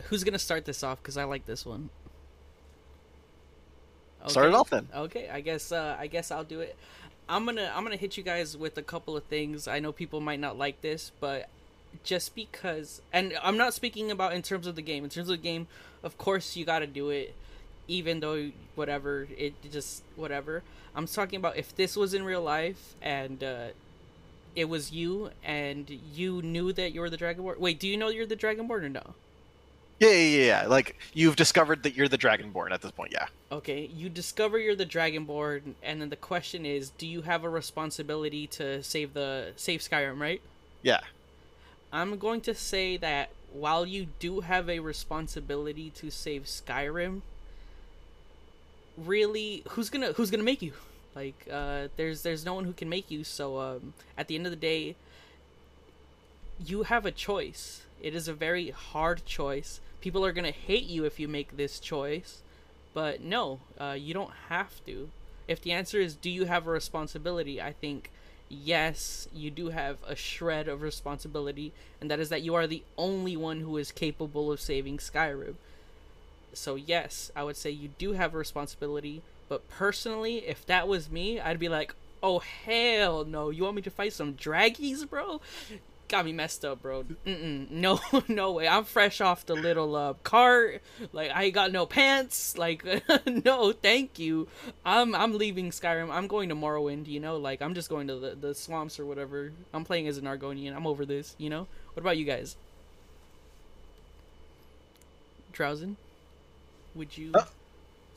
who's gonna start this off? Cause I like this one. Start it off then. Okay, I guess uh, I guess I'll do it. I'm gonna I'm gonna hit you guys with a couple of things. I know people might not like this, but just because, and I'm not speaking about in terms of the game. In terms of the game, of course you got to do it, even though whatever it just whatever. I'm talking about if this was in real life and uh, it was you and you knew that you were the Dragonborn. Wait, do you know you're the Dragonborn or no? Yeah, yeah, yeah, yeah. Like, you've discovered that you're the dragonborn at this point, yeah. Okay, you discover you're the Dragonborn, and then the question is, do you have a responsibility to save the save Skyrim? Right? Yeah. I'm going to say that while you do have a responsibility to save Skyrim, really, who's gonna who's gonna make you? Like, uh, there's there's no one who can make you. So, um, at the end of the day, you have a choice. It is a very hard choice. People are gonna hate you if you make this choice, but no, uh, you don't have to. If the answer is, do you have a responsibility? I think yes, you do have a shred of responsibility, and that is that you are the only one who is capable of saving Skyrim. So, yes, I would say you do have a responsibility, but personally, if that was me, I'd be like, oh, hell no. You want me to fight some draggies, bro? Got me messed up, bro. Mm-mm. No, no way. I'm fresh off the little uh, cart. Like I got no pants. Like no, thank you. I'm I'm leaving Skyrim. I'm going to Morrowind. You know, like I'm just going to the the swamps or whatever. I'm playing as an Argonian. I'm over this. You know. What about you guys? Drowsin? Would you? Uh,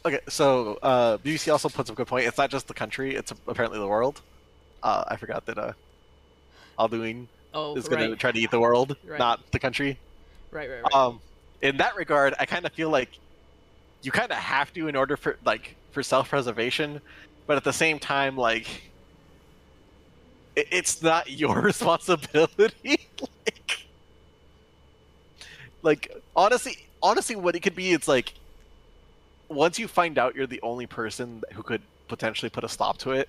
Okay, so uh, BBC also puts up a good point. It's not just the country; it's apparently the world. Uh, I forgot that uh, Alduin oh, is going to right. try to eat the world, Right. not the country. right, right, right. Um, in that regard, I kind of feel like you kind of have to in order for like for self-preservation, but at the same time, like it, it's not your responsibility. like, like honestly, honestly, what it could be, it's like once you find out you're the only person who could potentially put a stop to it.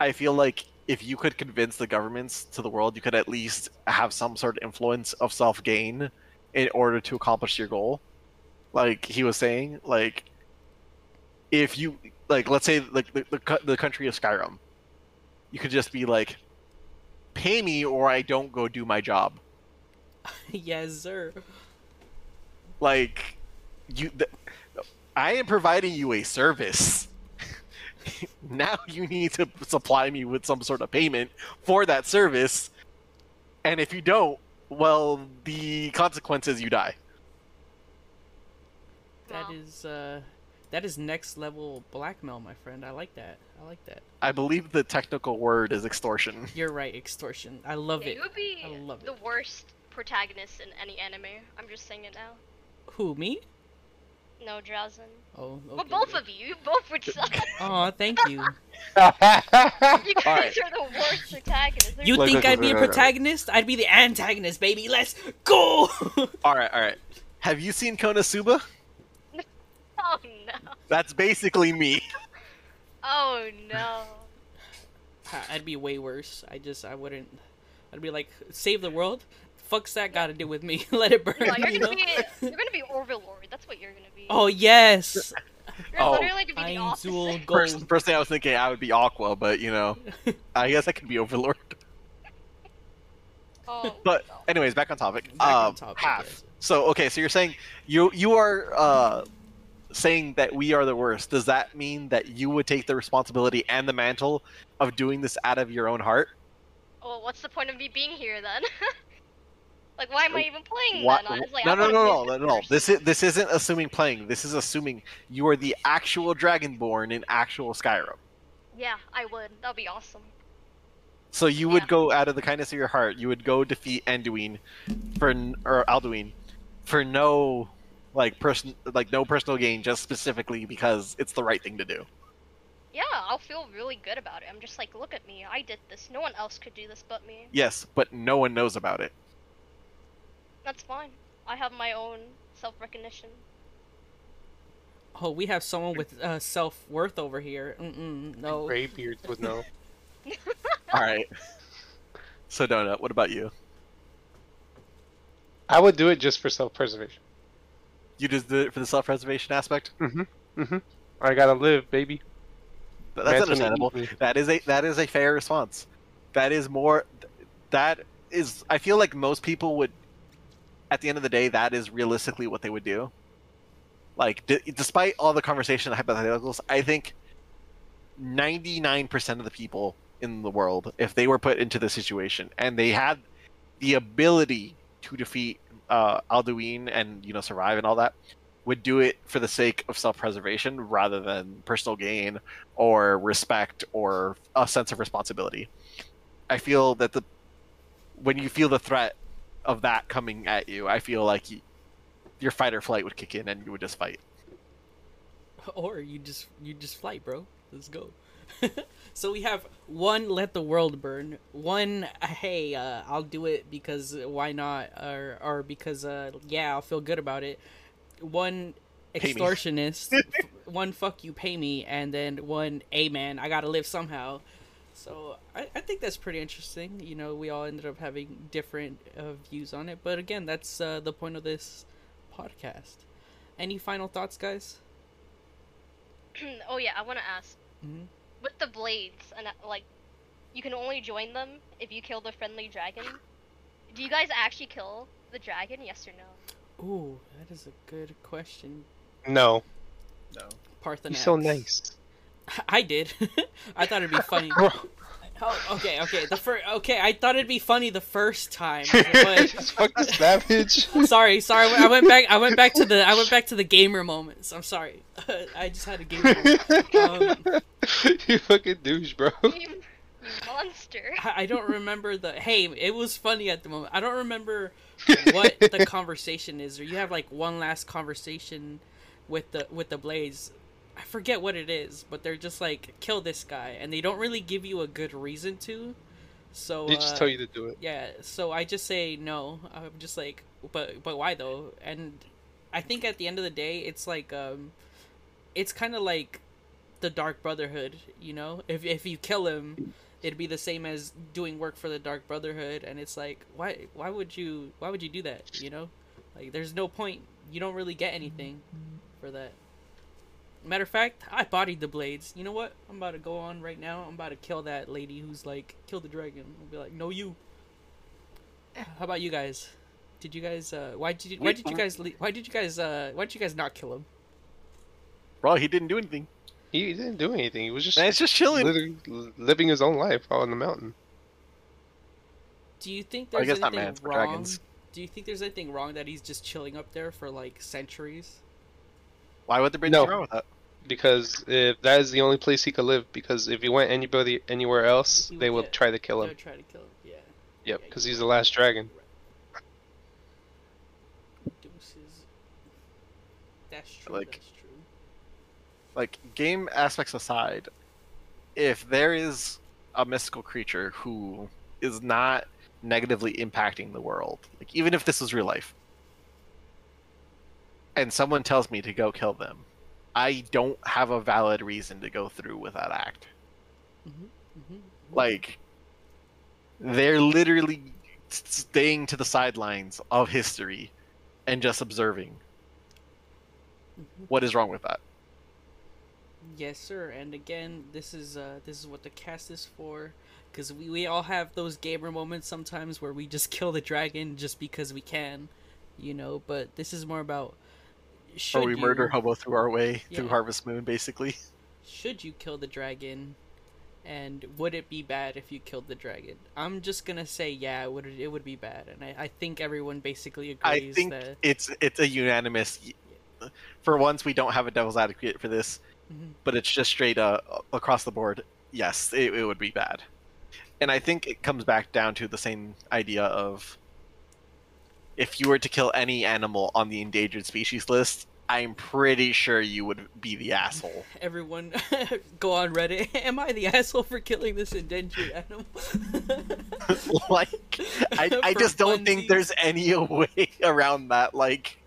I feel like if you could convince the governments to the world, you could at least have some sort of influence of self gain in order to accomplish your goal. Like he was saying, like if you like, let's say like the, the, the country of Skyrim, you could just be like, pay me or I don't go do my job. yes, sir. Like you, th- I am providing you a service. now you need to supply me with some sort of payment for that service. And if you don't, well, the consequence is you die. That is uh that is next level blackmail, my friend. I like that. I like that. I believe the technical word is extortion. You're right, extortion. I love Yeah, it. you would be I love the it. worst protagonist in any anime. I'm just saying it now. Who me? No, Drowsin. Oh, okay. Well, both of you. You both would suck. Oh, thank you. You guys Alright. are the worst protagonists. There's- You think I'd be a protagonist? I'd be the antagonist, baby. Let's go. all right, all right. Have you seen Konosuba? Oh no. That's basically me. Oh no. I'd be way worse. I just I wouldn't. I'd be like, save the world. Fuck's that got to do with me? Let it burn. No, you're you gonna be you're gonna be Overlord. That's what you're gonna be. Oh yes, you're oh, literally gonna be the Ainzul opposite. Gold. First, first thing I was thinking, I would be Aqua, but you know, I guess I could be Overlord. Oh, But no. anyways, back on topic. Back on um, topic, half. yes. So okay, so you're saying you you are uh, saying that we are the worst. Does that mean that you would take the responsibility and the mantle of doing this out of your own heart? Well, what's the point of me being here then? Like, why am I even playing What? then? Like, no, no, no, no, no, no. This is this isn't assuming playing. This is assuming you are the actual Dragonborn in actual Skyrim. Yeah, I would. That'd be awesome. So you would go out of the kindness of your heart. You would go defeat Anduin for or Alduin for no like person like no personal gain, just specifically because it's the right thing to do. Yeah, I'll feel really good about it. I'm just like, look at me. I did this. No one else could do this but me. Yes, but no one knows about it. That's fine. I have my own self-recognition. Oh, we have someone with uh, self worth over here. Mm-mm, no. Gray beards would know. All right. So Donut, what about you? I would do it just for self-preservation. You just did it for the self-preservation aspect. Mm-hmm. Mm-hmm. I gotta live, baby. That's Man's gonna understandable. That is a that is a fair response. That is more. That is. I feel like most people would. At the end of the day, that is realistically what they would do. Like, d- despite all the conversation and hypotheticals, I think ninety-nine percent of the people in the world, if they were put into the situation and they had the ability to defeat uh, Alduin and you know survive and all that, would do it for the sake of self-preservation rather than personal gain or respect or a sense of responsibility. I feel that the when you feel the threat of that coming at you, I feel like you, your fight or flight would kick in and you would just fight. Or you just you just fight, bro. Let's go. so we have one let the world burn, one hey uh, I'll do it because why not, or or because uh, yeah I'll feel good about it. One extortionist, one fuck you pay me, and then one hey man I gotta live somehow. So I, I think that's pretty interesting. You know, we all ended up having different uh, views on it, but again, that's uh, the point of this podcast. Any final thoughts, guys? oh yeah, I want to ask. Mhm. With the blades and uh, like, you can only join them if you kill the friendly dragon. Do you guys actually kill the dragon? Yes or no? Ooh, that is a good question. No. No. Paarthurnax. He's so nice. I did. I thought it'd be funny. Bro. Oh, okay, okay. The first, okay. I thought it'd be funny the first time, but fuck the savage. sorry, sorry. I went back. I went back to the. I went back to the gamer moments. I'm sorry. I just had a gamer. Moment. Um, you fucking douche, bro. you, you monster. I, I don't remember the. Hey, it was funny at the moment. I don't remember what the conversation is, or you have like one last conversation with the with the blades. I forget what it is, but they're just like kill this guy, and they don't really give you a good reason to. So They just uh, tell you to do it. yeah, so I just say no. I'm just like, but but why though? And I think at the end of the day, it's like um, it's kind of like the Dark Brotherhood. You know, if if you kill him, it'd be the same as doing work for the Dark Brotherhood. And it's like, why why would you why would you do that? You know, like there's no point. You don't really get anything for that. Matter of fact, I bodied the blades. You know what? I'm about to go on right now. I'm about to kill that lady who's like, kill the dragon. I'll be like, no, you. How about you guys? Did you guys? Uh, why did you? Why did you guys? le- Why did you guys? Uh, why did you guys not kill him? Bro, he didn't do anything. He didn't do anything. He was just Man, it's just chilling. living, living his own life out on the mountain. Do you think I there's guess not anything man, wrong? dragons. Do you think there's anything wrong that he's just chilling up there for like centuries? Why would there be No. anything wrong with that? Because if that is the only place he could live, because if he went anybody anywhere else, would they would try to kill They'll him. try to kill him. Yeah. Yep, Yeah, because you're he's the last dragon. Deuces. That's true. Like- that's true. Like game aspects aside, if there is a mystical creature who is not negatively impacting the world, like even if this was real life, and someone tells me to go kill them, I don't have a valid reason to go through with that act. Like, they're literally staying to the sidelines of history and just observing. What is wrong with that? Yes, sir. And again, this is uh this is what the cast is for. Because we, we all have those gamer moments sometimes where we just kill the dragon just because we can, you know. But this is more about should or we you, murder hobo through our way through Harvest Moon, basically. should you kill the dragon, and would it be bad if you killed the dragon? I'm just gonna say yeah, it would it would be bad, and I, I think everyone basically agrees. I think that. it's it's a unanimous. For once, we don't have a devil's advocate for this, Mhm. but it's just straight uh, across the board. Yes, it, it would be bad, and I think it comes back down to the same idea of if you were to kill any animal on the endangered species list, I'm pretty sure you would be the asshole. Everyone go on Reddit. Am I the asshole for killing this endangered animal? like, I, I For just don't think funsies. there's any way around that. Like,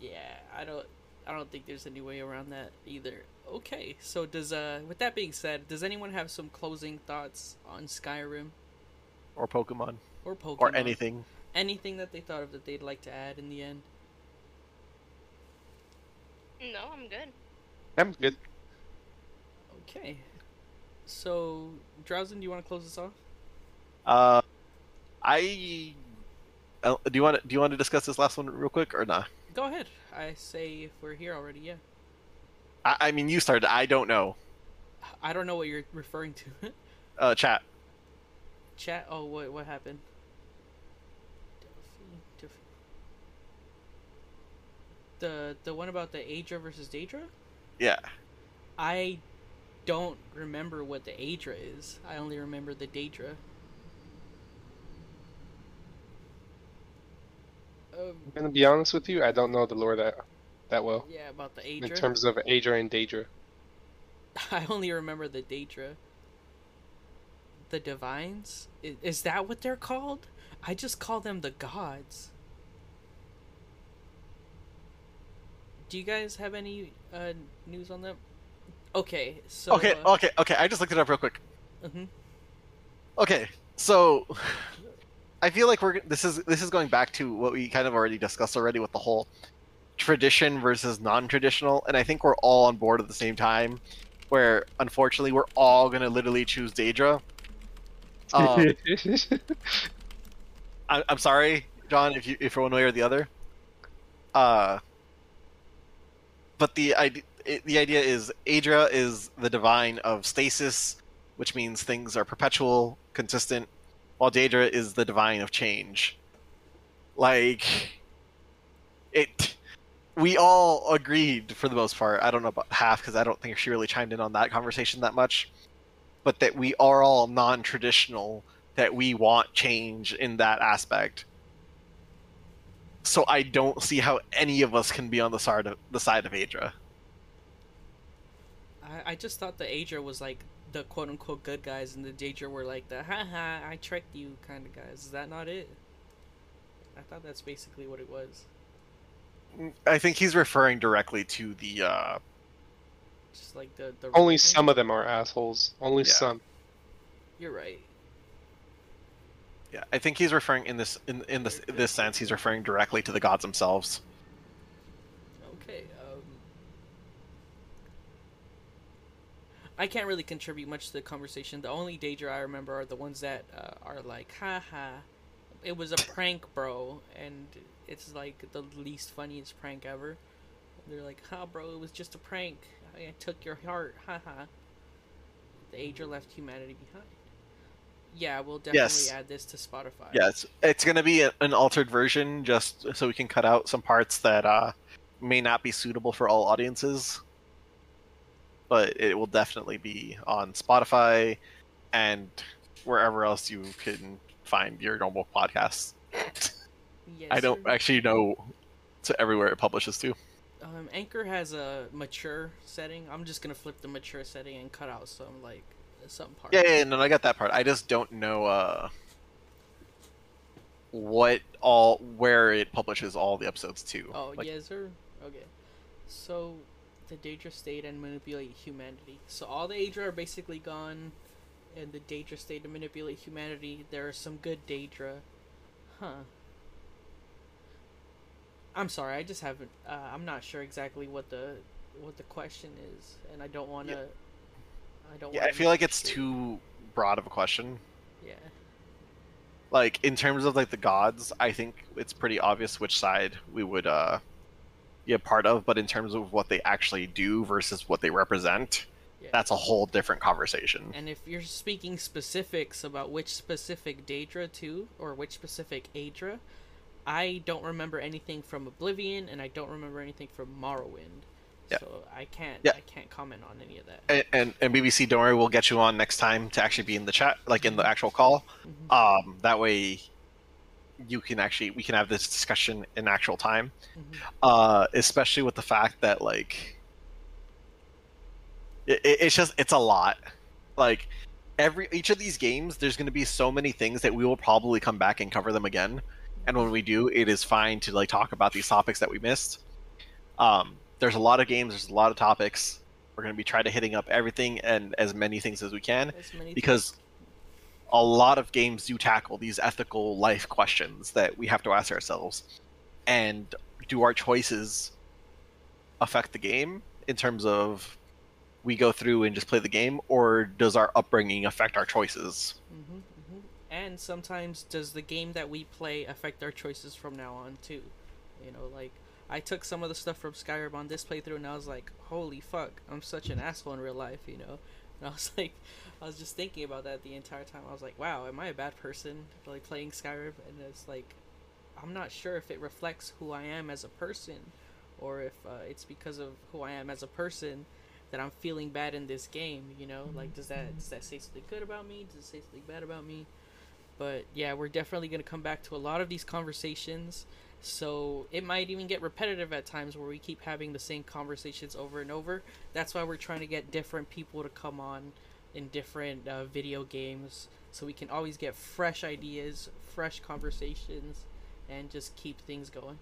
Yeah, I don't I don't think there's any way around that either. Okay, so does uh with that being said, does anyone have some closing thoughts on Skyrim or Pokemon, or Pokemon or anything. Anything that they thought of that they'd like to add in the end? No, I'm good. I'm good. Okay. So, Drowsen, do you want to close this off? Uh, I uh, do you want to do you want to discuss this last one real quick or not? Go ahead. I say if we're here already, yeah. I, I mean, you started. I don't know. I don't know what you're referring to. Uh, chat. Chat. Oh, what what happened? The the one about the Aedra versus Daedra? Yeah. I don't remember what the Aedra is. I only remember the Daedra. Um, I'm gonna be honest with you. I don't know the lore that that well yeah, about the Aedra. in terms of Aedra and Daedra. I only remember the Daedra. The Divines? Is, is that what they're called? I just call them the gods. Do you guys have any uh, news on them? Okay, so. okay. uh, Okay. Okay. I just looked it up real quick. mhm. Okay. So, I feel like we're this is this is going back to what we kind of already discussed already with the whole tradition versus non-traditional, and I think we're all on board at the same time. Where unfortunately we're all gonna literally choose Daedra. Um, I, I'm sorry, John, if you if you're one way or the other. Uh, but the idea the idea is Aedra is the divine of stasis, which means things are perpetual, consistent, while Daedra is the divine of change. Like it we all agreed for the most part. I don't know about half because I don't think she really chimed in on that conversation that much. But that we are all non-traditional, that we want change in that aspect. So I don't see how any of us can be on the side of the side of Aedra. I, I just thought the Aedra was like the quote unquote good guys, and the Daedra were like the haha, I tricked you kind of guys. Is that not it? I thought that's basically what it was. I think he's referring directly to the uh Just like the the Only religion. some of them are assholes. Only Yeah. some. You're right. Yeah, I think he's referring in this in in this this sense he's referring directly to the gods themselves. Okay. Um, I can't really contribute much to the conversation. The only Daedra I remember are the ones that uh, are like, haha, it was a prank, bro, and it's like the least funniest prank ever. They're like, ha, bro, it was just a prank. I took your heart, haha. The Aedra left humanity behind. Yeah, we'll definitely Yes. add this to Spotify. Yes, it's it's gonna be a, an altered version just so we can cut out some parts that uh may not be suitable for all audiences. But it will definitely be on Spotify and wherever else you can find your normal podcasts. Yes, I don't sir. actually know to everywhere it publishes to. Um, Anchor has a mature setting. I'm just gonna flip the mature setting and cut out some like some parts. Yeah, yeah, yeah, no, I got that part. I just don't know uh what all where it publishes all the episodes to. Oh Like, yes, sir. Okay. So, the Daedra state and manipulate humanity. So all the Daedra are basically gone, and the Daedra state to manipulate humanity. There are some good Daedra, huh? I'm sorry, I just haven't. Uh, I'm not sure exactly what the what the question is, and I don't want to. I don't. Yeah, I feel like it's sure- too broad of a question. Yeah. Like in terms of like the gods, I think it's pretty obvious which side we would uh be a part of, but in terms of what they actually do versus what they represent, Yeah. that's a whole different conversation. And if you're speaking specifics about which specific Daedra too, or which specific Aedra, I don't remember anything from Oblivion, and I don't remember anything from Morrowind. Yeah. So I can't. Yeah. I can't comment on any of that. and, and and BBC, don't worry, we'll get you on next time to actually be in the chat, like in the actual call. Mhm. Um, that way, you can actually we can have this discussion in actual time. Mhm. Uh, especially with the fact that like, it, it- it's just it's a lot. Like every each of these games, there's going to be so many things that we will probably come back and cover them again. And when we do, it is fine to like talk about these topics that we missed. Um, there's a lot of games. There's a lot of topics. We're going to be trying to hitting up everything and as many things as we can As because a lot of games do tackle these ethical life questions that we have to ask ourselves. And do our choices affect the game in terms of we go through and just play the game, or does our upbringing affect our choices? hmm hmm And sometimes does the game that we play affect our choices from now on too? You know, like I took some of the stuff from Skyrim on this playthrough, and I was like, "Holy fuck, I'm such an asshole in real life," you know. And I was like, I was just thinking about that the entire time. I was like, "Wow, am I a bad person like playing Skyrim?" And it's like, I'm not sure if it reflects who I am as a person, or if uh, it's because of who I am as a person that I'm feeling bad in this game. You know, like does that does that say something good about me? Does it say something bad about me? But yeah, we're definitely gonna come back to a lot of these conversations. So it might even get repetitive at times where we keep having the same conversations over and over. That's why we're trying to get different people to come on in different uh, video games, so we can always get fresh ideas, fresh conversations, and just keep things going.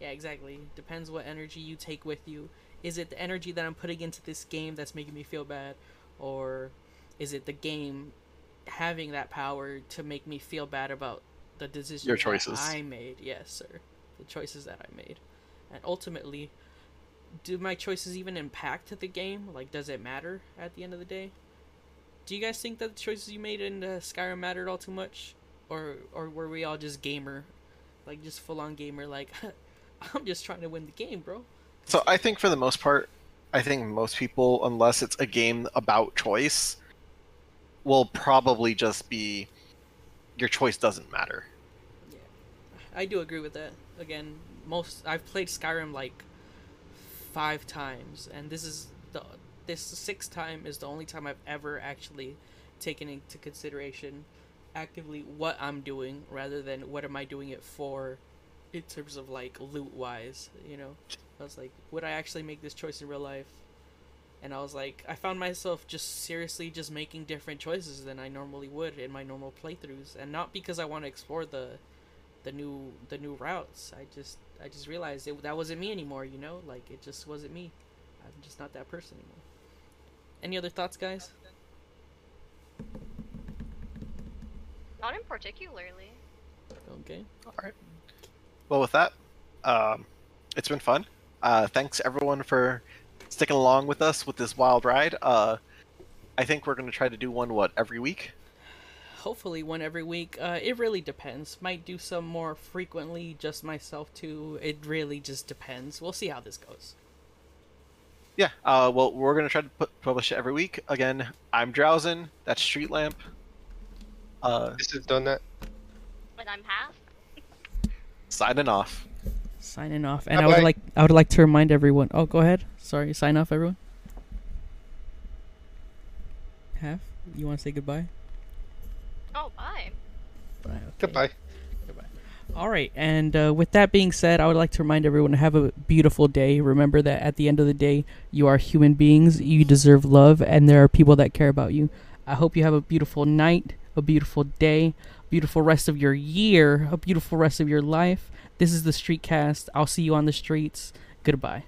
Yeah, exactly. Depends what energy you take with you. Is it the energy that I'm putting into this game that's making me feel bad, or is it the game having that power to make me feel bad about the decisions Your choices. I made? Yes, sir. The choices that I made, and ultimately, do my choices even impact the game? Like, does it matter at the end of the day? Do you guys think that the choices you made in uh, Skyrim mattered all too much, or or were we all just gamer, like just full on gamer? Like, I'm just trying to win the game, bro. So I think for the most part, I think most people, unless it's a game about choice, will probably just be your choice doesn't matter. I do agree with that. Again, most I've played Skyrim like five times, and this is the this sixth time is the only time I've ever actually taken into consideration actively what I'm doing rather than what am I doing it for in terms of like loot wise, you know. I was like, would I actually make this choice in real life? And I was like, I found myself just seriously just making different choices than I normally would in my normal playthroughs, and not because I want to explore the the new the new routes. I just I just realized it, that wasn't me anymore. You know, like it just wasn't me. I'm just not that person anymore. Any other thoughts, guys? Not in particularly. Okay. All right. Well, with that, um, it's been fun. Uh, thanks everyone for sticking along with us with this wild ride. Uh, I think we're going to try to do one what every week. Hopefully one every week. Uh, it really depends. Might do some more frequently, just myself too. It really just depends. We'll see how this goes. Yeah. Uh, well, we're going to try to put, publish it every week. Again, I'm Drowsin. That's Street Lamp. Uh, This is done that. And I'm half. signing off. Signing off, and I would like I would like to remind everyone. Oh, go ahead. Sorry. Sign off, everyone. Half. You want to say goodbye? Oh, bye. Bye. Okay. Goodbye. Goodbye. All right, and uh, with that being said, I would like to remind everyone to have a beautiful day. Remember that at the end of the day, you are human beings, you deserve love, and there are people that care about you. I hope you have a beautiful night, a beautiful day, beautiful rest of your year, a beautiful rest of your life. This is the Streetcast. I'll see you on the streets. Goodbye.